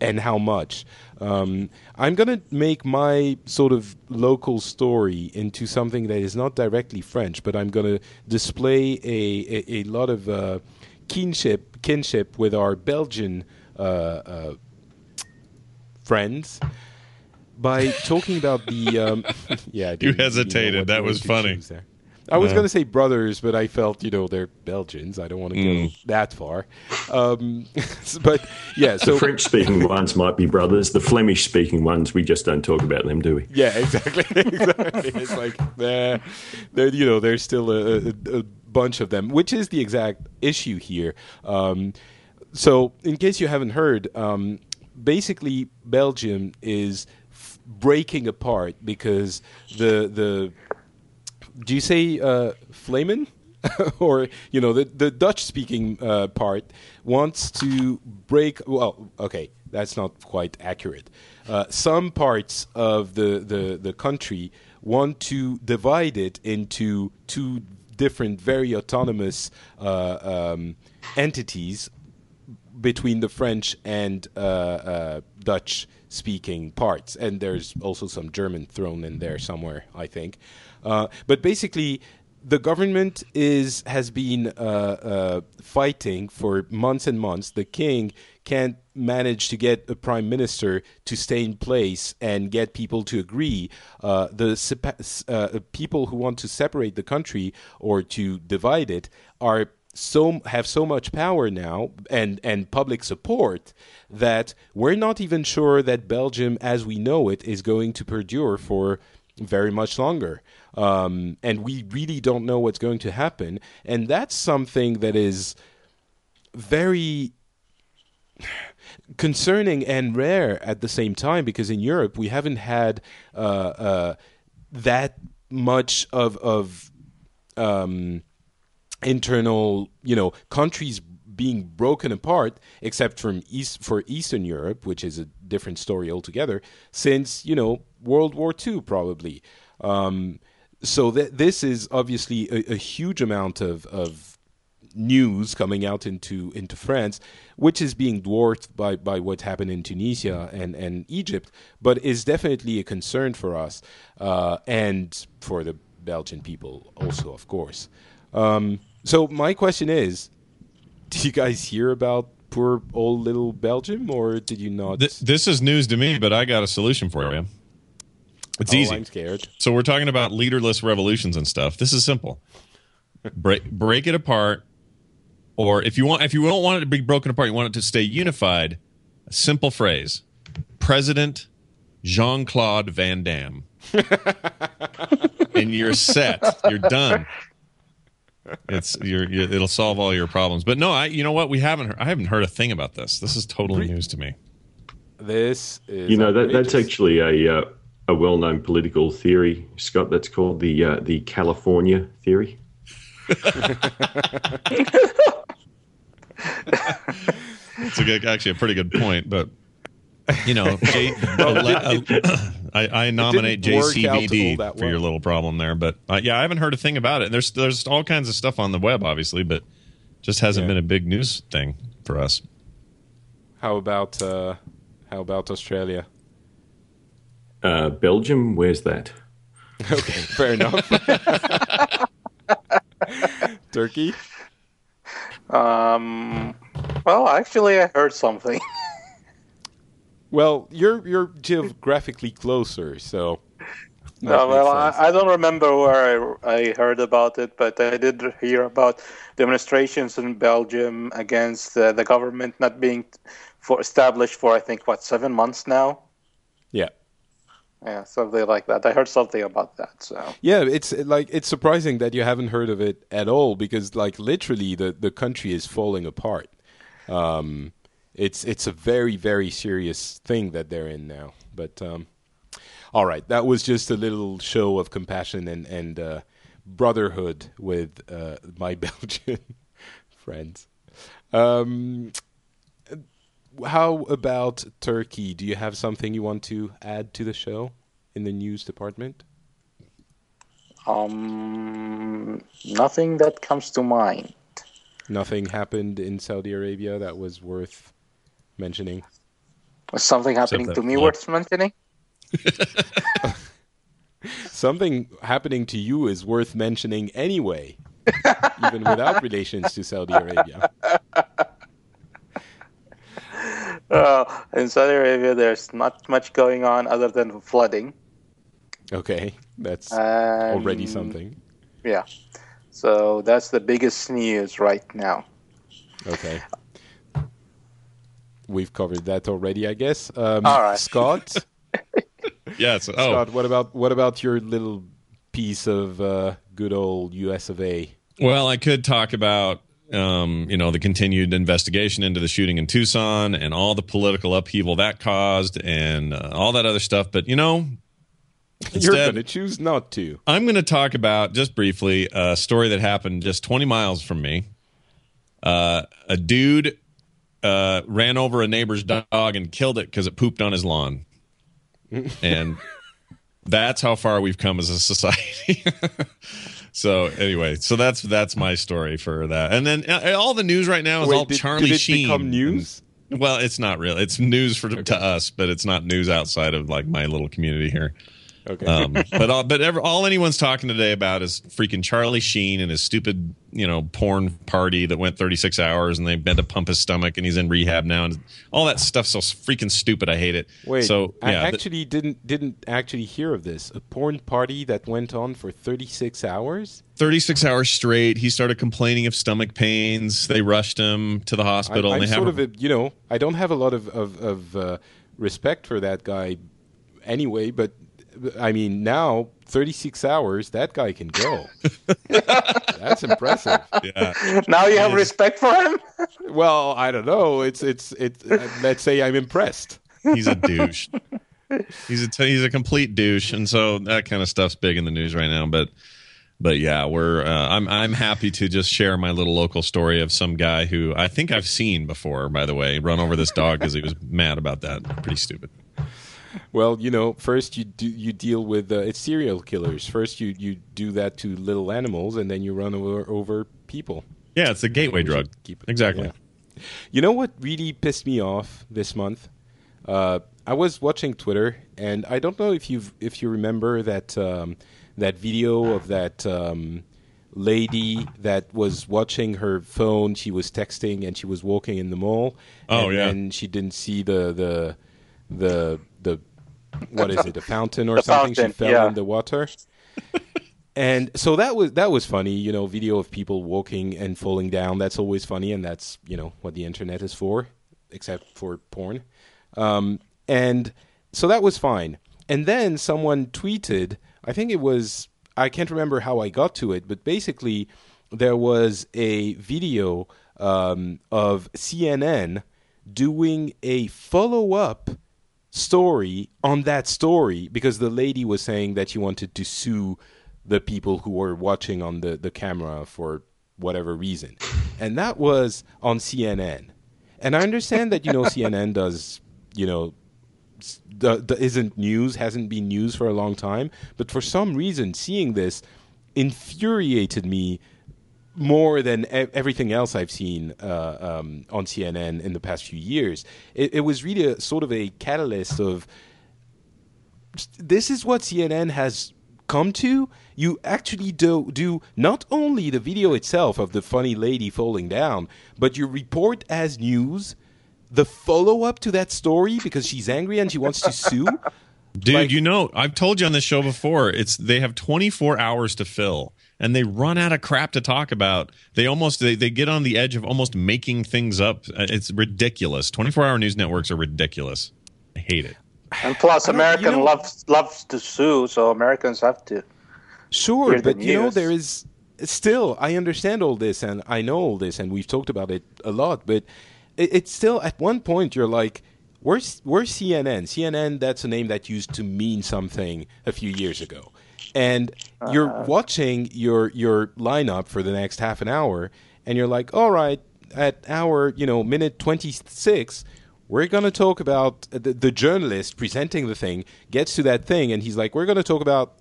and how much. Um, I'm going to make my sort of local story into something that is not directly French, but I'm going to display a, a, a, lot of uh, kinship, kinship with our Belgian uh, uh, friends by talking about the. Um, yeah,
you hesitated. that was funny.
I was going to say brothers, but I felt you know they're Belgians. I don't want to mm. go that far. Um, but yeah, so
the French-speaking ones might be brothers. The Flemish-speaking ones, we just don't talk about them, do we?
Yeah, exactly. exactly. It's like nah, there, you know, there's still a, a, a, bunch of them, which is the exact issue here. Um, so, in case you haven't heard, um, basically Belgium is f- breaking apart because the the do you say uh, Flamen? or you know the the Dutch speaking uh, part wants to break. Well, okay, that's not quite accurate. Uh, some parts of the, the the country want to divide it into two different, very autonomous uh, um, entities between the French and uh, uh, Dutch speaking parts, and there's also some German thrown in there somewhere, I think. Uh, but basically, the government is has been uh, uh, fighting for months and months. The king can't manage to get a prime minister to stay in place and get people to agree. Uh, the uh, people who want to separate the country or to divide it are so have so much power now and and public support that we're not even sure that Belgium as we know it is going to perdure for very much longer. Um, and we really don't know what's going to happen. And that's something that is very concerning and rare at the same time because in Europe we haven't had uh, uh, that much of of um, internal, you know, countries being broken apart, except from East for Eastern Europe, which is a different story altogether. Since you know World War II, probably. Um, so th- this is obviously a, a huge amount of, of news coming out into into France, which is being dwarfed by, by what happened in Tunisia and, and Egypt, but is definitely a concern for us uh, and for the Belgian people also, of course. Um, so my question is, did you guys hear about poor old little Belgium, or did you not?
This, this is news to me, but I got a solution for you. It's
oh,
easy.
I'm scared.
So we're talking about leaderless revolutions and stuff. This is simple. break break it apart, or if you want, if you don't want it to be broken apart, you want it to stay unified. A simple phrase: President Jean Claude Van Damme, and you're set. You're done. It's you're, you're, it'll solve all your problems. But no, I you know what? We haven't heard, I haven't heard a thing about this. This is totally news to me.
This is
you know that, that's actually a. Uh, a well-known political theory, Scott. That's called the uh, the California theory.
It's a, good, actually a pretty good point, but you know, J, I, I, nominate JCVD for your little problem there. But uh, yeah, I haven't heard a thing about it. There's there's all kinds of stuff on the web, obviously, but just hasn't yeah. been a big news thing for us.
How about uh, how about Australia?
Uh, Belgium, where's that?
Okay, fair enough. Turki.
Um, well, actually, I heard something.
Well, you're you're geographically closer, so.
No, well. I, I don't remember where I, I heard about it, but I did hear about demonstrations in Belgium against uh, the government not being for established for I think what seven months now.
yeah.
Yeah, something like that. I heard something about that. So
Yeah, it's like it's surprising that you haven't heard of it at all because like literally the the country is falling apart. Um, it's it's a very very serious thing that they're in now. But um, all right, that was just a little show of compassion and and uh, brotherhood with uh, my Belgian friends. Um, how about Turki? Do you have something you want to add to the show in the news department?
um, nothing that comes to mind.
Nothing happened in Saudi Arabia that was worth mentioning.
Was something happening to me worth mentioning?
Something happening to you is worth mentioning anyway, even without relations to Saudi Arabia.
Uh, in Saudi Arabia, there's not much going on other than flooding.
Okay, that's
And,
already something.
Yeah. So that's the biggest news right now.
Okay. We've covered that already, I guess. Um,
All right.
Scott,
Yes. Oh,
Scott, what about what about your little piece of uh, good old U.S. of A?
Well, I could talk about um, you know the continued investigation into the shooting in Tucson and all the political upheaval that caused and uh, all that other stuff, but you know,
You're going to choose not to.
I'm going to talk about just briefly a story that happened just 20 miles from me. Uh, a dude uh, ran over a neighbor's dog and killed it because it pooped on his lawn, and that's how far we've come as a society. so anyway, so that's that's my story for that. And then uh, all the news right now is
Wait,
all
did,
Charlie
did it
Sheen.
become news?
Well, it's not real. It's news for to us, but it's not news outside of like my little community here.
Okay.
Um, but all, but ever, all anyone's talking today about is freaking Charlie Sheen and his stupid, you know, porn party that went 36 hours and they had to pump his stomach and he's in rehab now and all that stuff's so freaking stupid. I hate it.
Wait,
so
I
yeah, th-
actually didn't didn't actually hear of this. A porn party that went on for 36 hours?
36 hours straight. He started complaining of stomach pains. They rushed him to the
I,
hospital. And they
sort of a, you know, I don't have a lot of of, of uh, respect for that guy anyway, but I mean, now 36 hours, that guy can go. That's impressive.
yeah.
Now you have
Yes.
respect for him?
Well, I don't know. It's it's it's. Uh, let's say I'm impressed.
he's a douche. he's a t- he's a complete douche, and so that kind of stuff's big in the news right now. But but yeah, we're uh, I'm I'm happy to just share my little local story of some guy who I think I've seen before. By the way, run over this dog because he was mad about that. Pretty stupid.
Well, you know, first you do you deal with uh, it's serial killers. First you you do that to little animals, and then you run over over people.
Yeah, it's a gateway drug.
keep-
Exactly.
yeah. You know what really pissed me off this month? Uh, I was watching Twitter, and I don't know if you if you remember that um, that video of that um, lady that was watching her phone. She was texting, and she was walking in the mall.
Oh,
and
yeah.
and she didn't see the the the what is it? A fountain or
The
something?
fountain,
she fell
yeah.
in the water. And so that was that was funny, you know, video of people walking and falling down. That's always funny, and that's you know what the internet is for, except for porn. Um, and so that was fine. And then someone tweeted, I think it was I can't remember how I got to it, but basically there was a video um, of CNN doing a follow up story on that story because the lady was saying that she wanted to sue the people who were watching on the, the camera for whatever reason. And that was on CNN. And I understand that, you know, CNN does, you know, the, the, isn't news, hasn't been news for a long time. But for some reason, seeing this infuriated me more than e- everything else I've seen uh, um, on CNN in the past few years. It, it was really a, sort of a catalyst of this is what CNN has come to. You actually do do not only the video itself of the funny lady falling down, but you report as news the follow up to that story because she's angry and she wants to sue.
Dude,
Like-
you know, I've told you on this show before. It's they have 24 hours to fill, and they run out of crap to talk about. They almost they, they get on the edge of almost making things up. Uh, It's ridiculous. 24 hour news networks are ridiculous. I hate it.
And plus, American
you know-
loves loves to sue, so Americans have to.
Sure,
Hear the
but you know there is still. I understand all this, and I know all this, and we've talked about it a lot. But it, it's still at one point you're like, "Where's where's CNN? CNN that's a name that used to mean something a few years ago." And you're
Uh-huh.
watching your your lineup for the next half an hour, and you're like, "All right, at hour you know minute twenty six, we're going to talk about the, the journalist presenting the thing gets to that thing, and he's like, "We're going to talk about."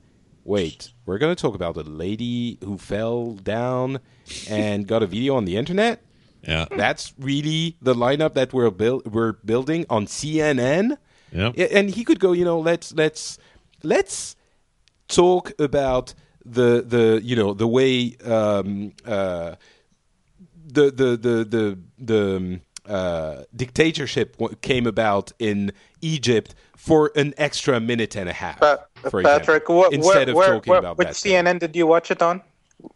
Wait, we're going to talk about a lady who fell down and got a video on the internet.
Yeah.
That's really the lineup that we're build, we're building on CNN. Yeah, and he could go, you know, let's let's let's talk about the the you know the way um, uh, the the the the the um, uh, dictatorship came about in Egypt for an extra minute and a half.
But
for
Patrick,
example,
what,
instead
where,
of
where,
talking
where,
about
which
that. thing.
CNN did you watch it on?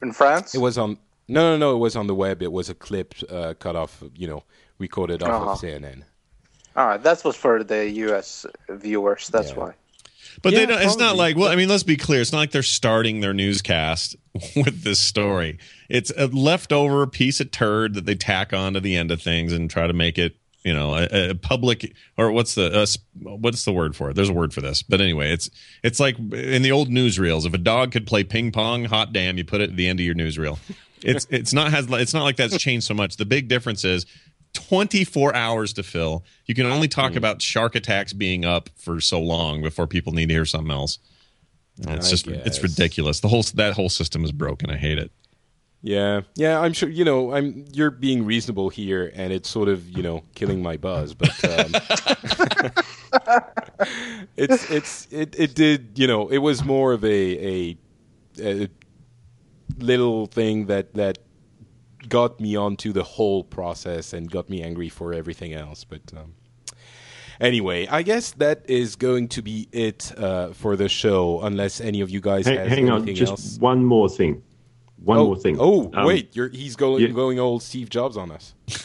In France?
It was on. No, no, no. It was on the web. It was a clip uh, cut off. You know, recorded off
Uh-huh.
of CNN.
All right, that was for the U.S. viewers. That's
Yeah.
why.
But
Yeah,
they don't, it's not like well, I mean, let's be clear. It's not like they're starting their newscast with this story. It's a leftover piece of turd that they tack on to the end of things and try to make it, you know, a, a public or what's the uh, what's the word for it? There's a word for this, but anyway, it's it's like in the old newsreels. If a dog could play ping pong, hot damn, you put it at the end of your newsreel. It's it's not has it's not like that's changed so much. The big difference is 24 hours to fill. You can only talk about shark attacks being up for so long before people need to hear something else. And it's
I
just it's ridiculous. The whole that whole system is broken. I hate it.
Yeah, yeah. I'm sure. You know, I'm. You're being reasonable here, and it's sort of you know killing my buzz. But um, it's it's it it did. You know, it was more of a a, a little thing that that got me onto the whole process and got me angry for everything else. But um, anyway, I guess that is going to be it uh, for the show. Unless any of you guys
Hang,
has
hang on,
anything
just
else.
one more thing. One
oh,
more thing.
Oh,
Um,
wait, you're, he's going
yeah.
going old Steve Jobs on us.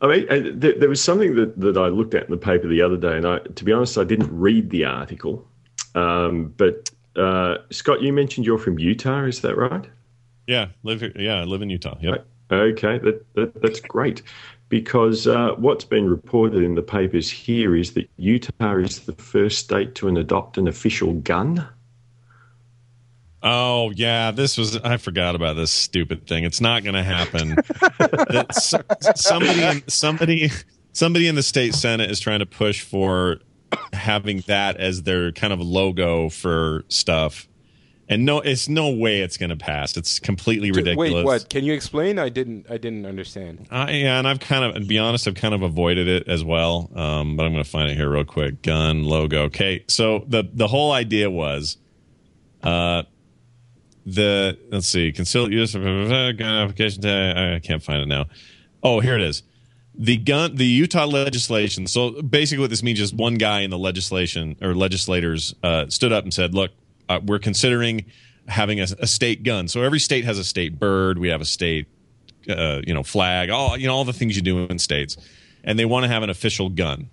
I mean, uh, there, there was something that, that I looked at in the paper the other day, and I, to be honest, I didn't read the article. Um, but uh, Scott, you mentioned you're from Utah, is that right?
Yeah, live here. Yeah, I live in Utah. Yep.
Okay, that, that that's great. Because uh, what's been reported in the papers here is that Utah is the first state to adopt an official gun.
Oh yeah, this was I forgot about this stupid thing. It's not going to happen. Somebody, somebody, somebody in the state senate is trying to push for having that as their kind of logo for stuff, and no, it's no way it's going to pass. It's completely ridiculous.
Wait, what? Can you explain? I didn't. I didn't understand.
Uh, yeah, and I've kind of, to be honest, I've kind of avoided it as well. Um, but I'm going to find it here real quick. Gun logo. Okay, so the the whole idea was, uh, the let's see, concealed use of gun application. I can't find it now. Oh, here it is. The gun, the Utah legislation. So basically, what this means is one guy in the legislation or legislators uh, stood up and said, "Look, uh, we're considering having a, a state gun. So every state has a state bird. We have a state uh, you know, flag, all you know, all the things you do in states, and they want to have an official gun.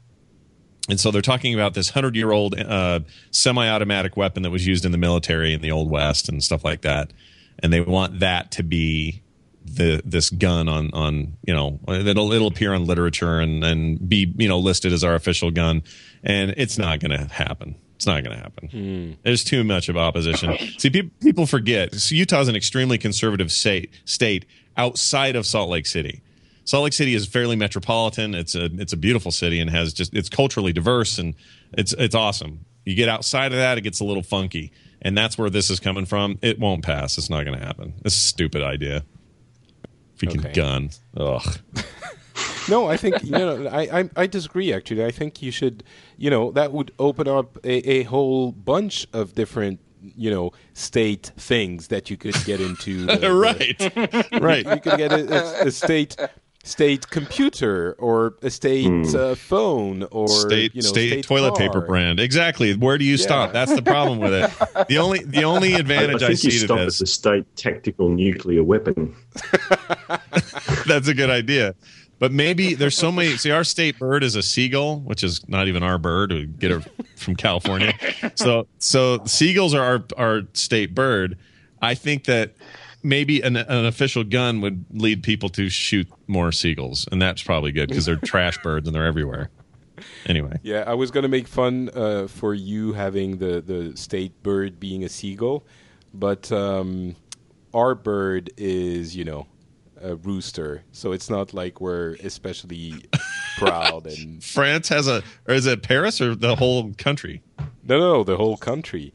And so they're talking about this hundred-year-old uh, semi-automatic weapon that was used in the military in the old west and stuff like that, and they want that to be the this gun on on you know it'll it'll appear on literature and and be you know listed as our official gun, and it's not going to happen. It's not going to happen. Hmm. There's too much of opposition. See, pe- people forget. So Utah's an extremely conservative state state outside of Salt Lake City. Salt Lake City is fairly metropolitan. It's a it's a beautiful city and has just it's culturally diverse and it's it's awesome. You get outside of that, it gets a little funky. and that's where this is coming from, it won't pass. It's not going to happen. It's a stupid idea. Freaking
Okay.
gun. Ugh.
No, I think you know. I, I I disagree. Actually, I think you should. You know, that would open up a, a whole bunch of different you know state things that you could get into. the- the-
right. right.
You could get a, a, a state state computer or a state uh, phone or
state
you know
state, toilet paper brand. Exactly. Where do you stop? That's the problem with it. The only the only
I, I
advantage I,
think you
see to
stop at
this
the state tactical nuclear weapon.
that's a good idea. But maybe there's so many. See, our state bird is a seagull, which is not even our bird. We get it from California. So, so seagulls are our our state bird. I think that maybe an, an official gun would lead people to shoot more seagulls, and that's probably good because they're trash birds and they're everywhere. Anyway,
Yeah, I was gonna make fun uh, for you having the the state bird being a seagull, but um, our bird is you know a rooster, so it's not like we're especially proud and
France has a, or is it Paris or the whole country?
no, no, the whole country.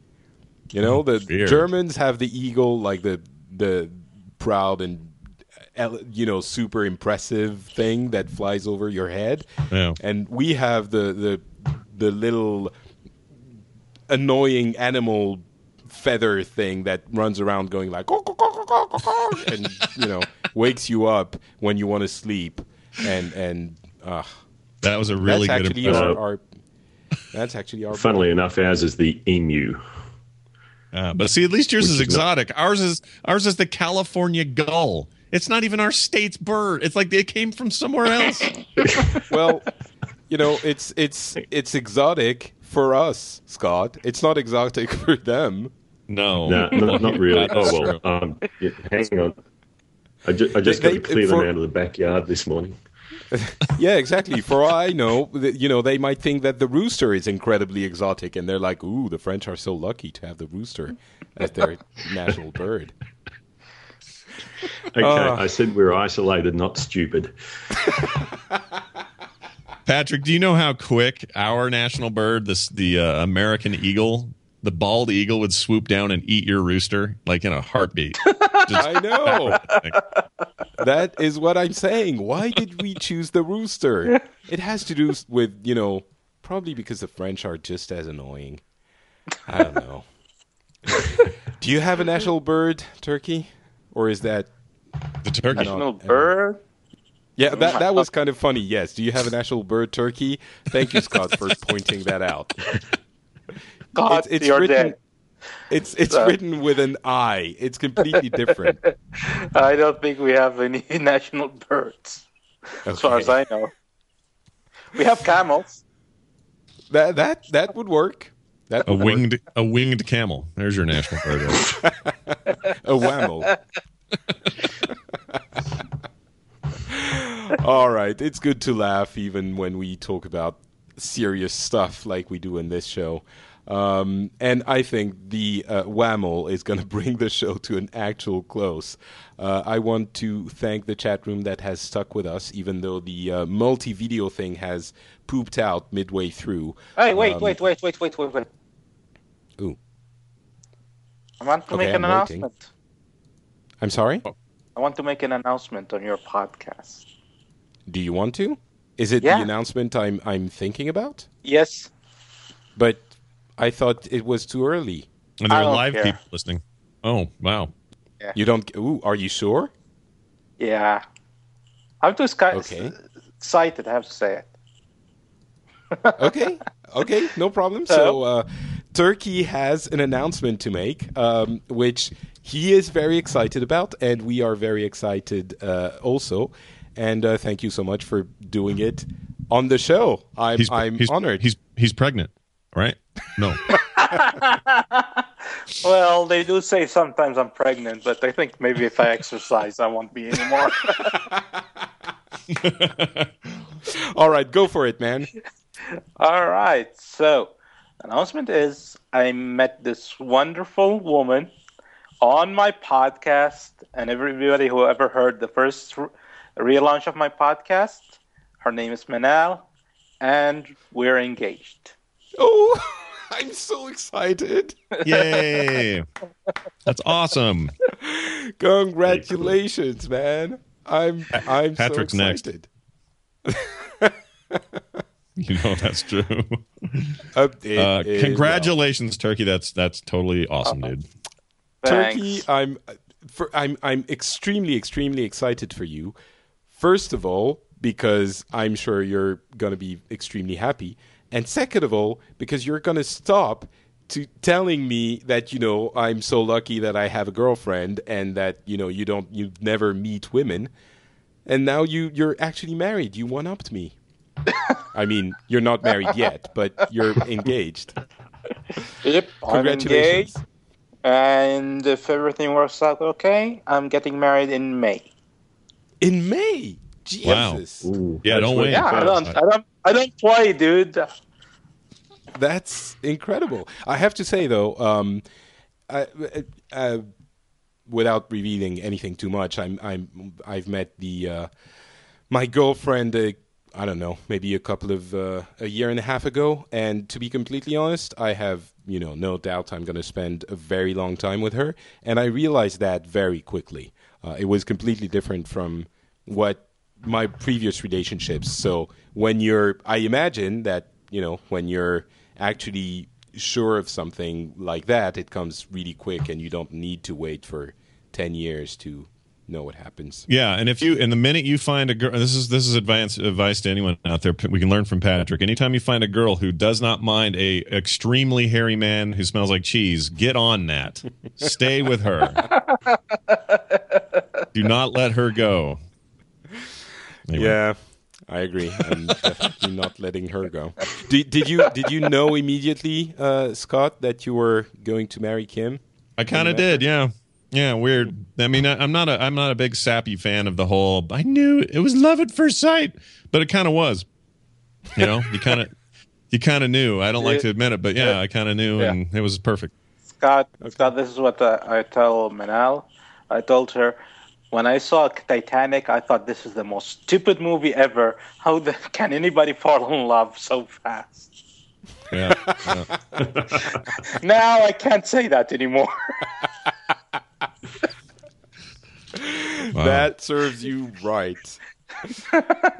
You know, the
Weird.
Germans have the eagle, like the the proud and you know super impressive thing that flies over your head,
Yeah.
and we have the the the little annoying animal feather thing that runs around going like "Caw, caw, caw, caw, caw, caw, caw," and you know wakes you up when you want to sleep. And and uh,
That was a really
that's
good
actually our, our that's actually our
Funnily enough, ours is the emu.
Uh, but see, at least yours
Which
is
is
exotic. Ours is ours is the California gull. It's not even our state's bird. It's like it came from somewhere else.
well, you know, it's it's it's exotic for us, Scott. It's not exotic for them.
No,
No, not, not really. Oh well. Um, yeah, hang on. I, ju- I just
They-
got to
they-
clear
for-
them out of the backyard this morning.
Yeah, exactly. For all I know, you know, they might think that the rooster is incredibly exotic, and they're like, "Ooh, the French are so lucky to have the rooster as their national bird."
Okay,
Ah.
I said we're isolated, not stupid.
Patrick, do you know how quick our national bird, this the uh, American eagle, the bald eagle, would swoop down and eat your rooster like in a heartbeat? Just-
I know. that is what I'm saying. Why did we choose the rooster? It has to do with, you know, probably because the French are just as annoying. I don't know. do you have a national bird, Turki? Or is that
the turkey.
National
No,
bird.
Yeah, that that was kind of funny. Yes. Do you have a national bird, turkey? Thank you, Scott, for pointing that out.
God,
It's, it's
you're
written.
dead.
It's it's
So-
written with an I. It's completely different.
I don't think we have any national birds, as far as I know. We have camels.
That that that would work. That
A
would work.
winged a winged camel. There's your national bird.
a whammo. All right, it's good to laugh even when we talk about serious stuff like we do in this show. Um, and I think the uh, whammo is going to bring the show to an actual close. Uh, I want to thank the chat room that has stuck with us, even though the uh, multi video thing has pooped out midway through.
Hey, wait,
Um,
wait, wait, wait, wait, wait, wait.
Ooh,
I want to
Okay,
make an
I'm waiting.
announcement.
I'm sorry?
I want to make an announcement on your podcast.
Do you want to? Is it
Yeah.
the announcement I'm I'm thinking about?
Yes.
But I thought it was too early.
And there
I
are live
care.
people listening. Oh wow.
You don't. Ooh, are you sure?
Yeah. I'm too sky-
Okay.
excited, I have to say it.
Okay. Okay. No problem. So, uh, Turki has an announcement to make, um, which he is very excited about, and we are very excited uh, also. And uh, thank you so much for doing it on the show. I'm
He's
I'm
he's,
honored.
He's he's pregnant, right? No.
Well, they do say sometimes I'm pregnant, but I think maybe if I exercise, I won't be anymore.
All right, go for it, man.
All right. So, announcement is I met this wonderful woman on my podcast, and everybody who ever heard the first r- relaunch of my podcast, her name is Manal, and we're engaged.
Oh, I'm so excited.
Yay! That's awesome.
Congratulations, man. I'm I'm
Patrick's
so
next.
excited.
You know that's true.
Uh, it
Uh,
is,
congratulations, Turki. That's that's totally awesome, dude.
Turki,
I'm for, I'm I'm extremely extremely excited for you. First of all, because I'm sure you're going to be extremely happy, and second of all, because you're going to stop to telling me that you know I'm so lucky that I have a girlfriend and that you know you don't you never meet women, and now you you're actually married. You one upped me. I mean, you're not married yet, but you're engaged.
Yep, I'm
Congratulations.
engaged. And if everything works out okay, I'm getting married in May.
In May.
Wow.
Jesus.
Ooh,
Yeah, don't wait.
Yeah, I don't, I don't, I don't play, dude.
That's incredible. I have to say though, um, I, uh, without revealing anything too much, I'm I'm I've met the uh, my girlfriend. Uh, I don't know, maybe a couple of uh, a year and a half ago, and to be completely honest, I have you know no doubt I'm going to spend a very long time with her, and I realized that very quickly. Uh, it was completely different from what my previous relationships. So when you're, I imagine that you know when you're actually sure of something like that, it comes really quick, and you don't need to wait for ten years to know what happens.
Yeah, and if you and the minute you find a girl, this is this is advice advice to anyone out there. We can learn from Patrick. Anytime you find a girl who does not mind a extremely hairy man who smells like cheese, get on that. Stay with her. Do not let her go. Anyway.
Yeah, I agree. I'm definitely not letting her go. Did, did you did you know immediately, uh, Scott, that you were going to marry Kim?
I kind of did, yeah, yeah. Weird. I mean, I, I'm not a I'm not a big sappy fan of the whole. I knew it was love at first sight, but it kind of was. You know, you kind of you kind of knew. I don't like to admit it, but yeah, I kind of knew,
Yeah.
and it was perfect.
Scott, Scott, this is what uh, I tell Manal. I told her when I saw Titanic, I thought this is the most stupid movie ever. How the, can anybody fall in love so fast?
Yeah, yeah.
Now I can't say that anymore.
Wow.
That serves you right.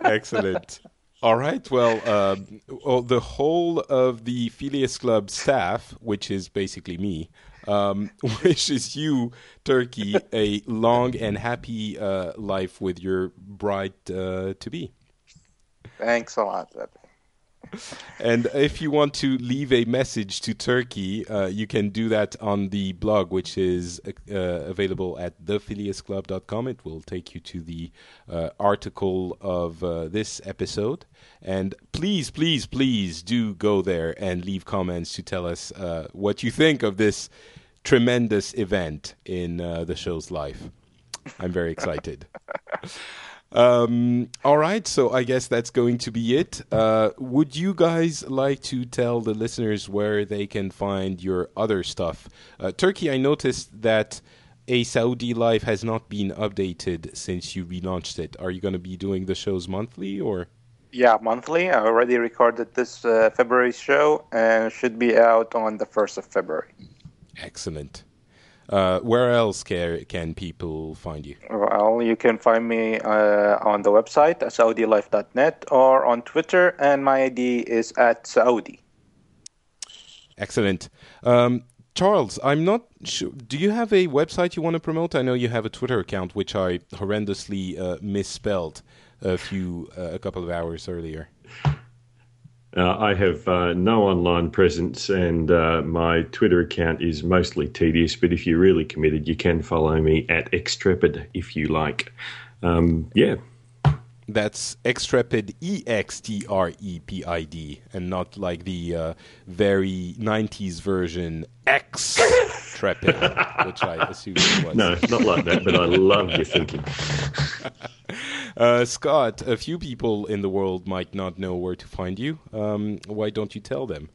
Excellent. All right. Well, um, well, the whole of the Phileas Club staff, which is basically me, um, wishes you, Turki, a long and happy uh, life with your bride uh, to be.
Thanks a lot.
And if you want to leave a message to Turki, uh, you can do that on the blog, which is uh, available at thephileasclub.com. It will take you to the uh, article of uh, this episode. And please, please, please do go there and leave comments to tell us uh, what you think of this tremendous event in uh, the show's life. I'm very excited. Um, all right, so I guess that's going to be it. Uh, would you guys like to tell the listeners where they can find your other stuff? Uh, Turki, I noticed that a Saudi Life has not been updated since you relaunched it. Are you going to be doing the shows monthly or?
Yeah, monthly. I already recorded this uh, February show and should be out on the 1st of February.
Excellent. Uh, where else can, can people find you?
Well, you can find me uh, on the website, saudilife.net, or on Twitter, and my ID is at Saudi.
Excellent. Um, Charles, I'm not sure. Do you have a website you want to promote? I know you have a Twitter account, which I horrendously uh, misspelled a few, uh, a couple of hours earlier.
Uh, I have uh, no online presence, and uh, my Twitter account is mostly tedious. But if you're really committed, you can follow me at Extrepid if you like. Um, yeah,
That's Extrepid, E X T R E P I D, and not like the uh, very 90s version X-Trepid, which I assume it was.
no, not like that. But I love your thinking.
Uh, Scott, a few people in the world might not know where to find you. Um, why don't you tell them?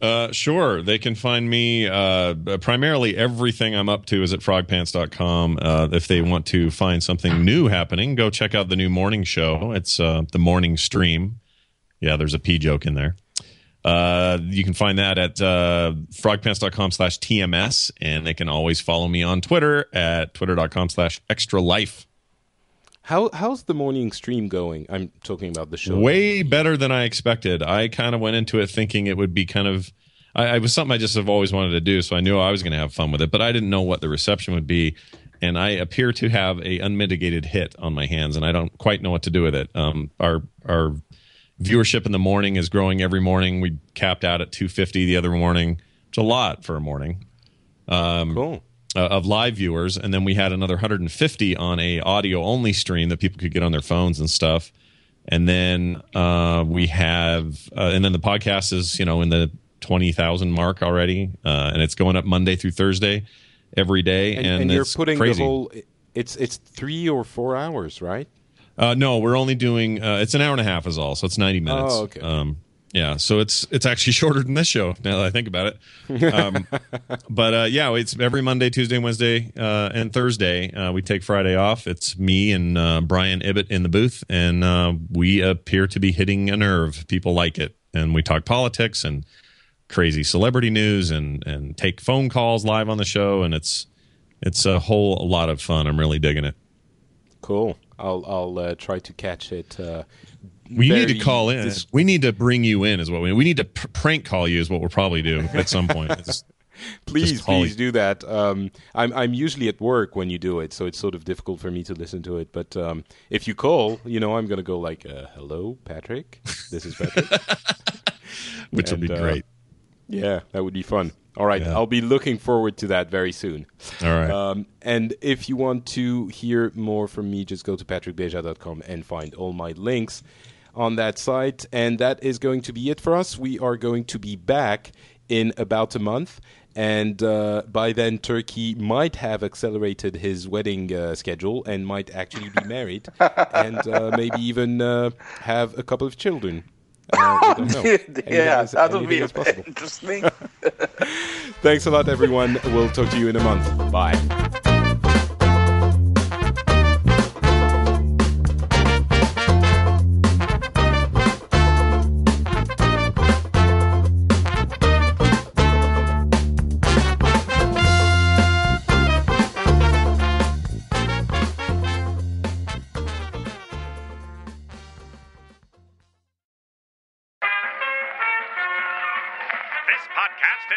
Uh, sure. They can find me uh, primarily everything I'm up to is at frogpants.com. Uh, if they want to find something new happening, go check out the new morning show. It's uh, the morning stream. Yeah, there's a P joke in there. Uh, you can find that at uh, frogpants.com slash TMS, and they can always follow me on Twitter at twitter.com slash extra life.
How how's the morning stream going? I'm talking about the show.
Way better than I expected. I kind of went into it thinking it would be kind of. I, it was something I just have always wanted to do, so I knew I was going to have fun with it, but I didn't know what the reception would be, and I appear to have a unmitigated hit on my hands, and I don't quite know what to do with it. Um, our our viewership in the morning is growing every morning. We capped out at 250 the other morning. It's a lot for a morning. Um,
Cool.
Uh, of live viewers, and then we had another 150 on a audio only stream that people could get on their phones and stuff. And then uh, we have, uh, and then the podcast is you know in the 20,000 mark already, uh, and it's going up Monday through Thursday every day.
And,
And,
and you're
it's
putting
crazy.
the whole. It's it's three or four hours, right?
Uh, no, we're only doing. Uh, it's an hour and a half is all, so it's ninety minutes.
Oh, okay.
Um, yeah, so it's it's actually shorter than this show now that I think about it. Um, but uh, yeah, it's every Monday, Tuesday, Wednesday, uh, and Thursday. Uh, we take Friday off. It's me and uh, Brian Ibbott in the booth, and uh, we appear to be hitting a nerve. People like it, and we talk politics and crazy celebrity news, and and take phone calls live on the show, and it's it's a whole lot of fun. I'm really digging it.
Cool. I'll I'll uh, try to catch it. Uh,
We need to call in.
dis-
we need to bring you in, is what we. We need to pr- prank call you, is what we'll probably do at some point.
Please, please
it.
do that. Um, I'm I'm usually at work when you do it, so it's sort of difficult for me to listen to it. But um, if you call, you know, I'm gonna go like, uh, "Hello, Patrick. This is Patrick."
which will
And,
be
uh,
great.
yeah, that would be fun. All right,
Yeah.
I'll be looking forward to that very soon.
All right.
Um, and if you want to hear more from me, just go to patrickbeja.com and find all my links on that site. And that is going to be it for us. We are going to be back in about a month. And uh, by then, Turki might have accelerated his wedding uh, schedule and might actually be married and uh, maybe even uh, have a couple of children. Uh, we don't know. Anything
yeah,
is-
that would be
possible.
interesting.
Thanks a lot, everyone. We'll talk to you in a month. Bye.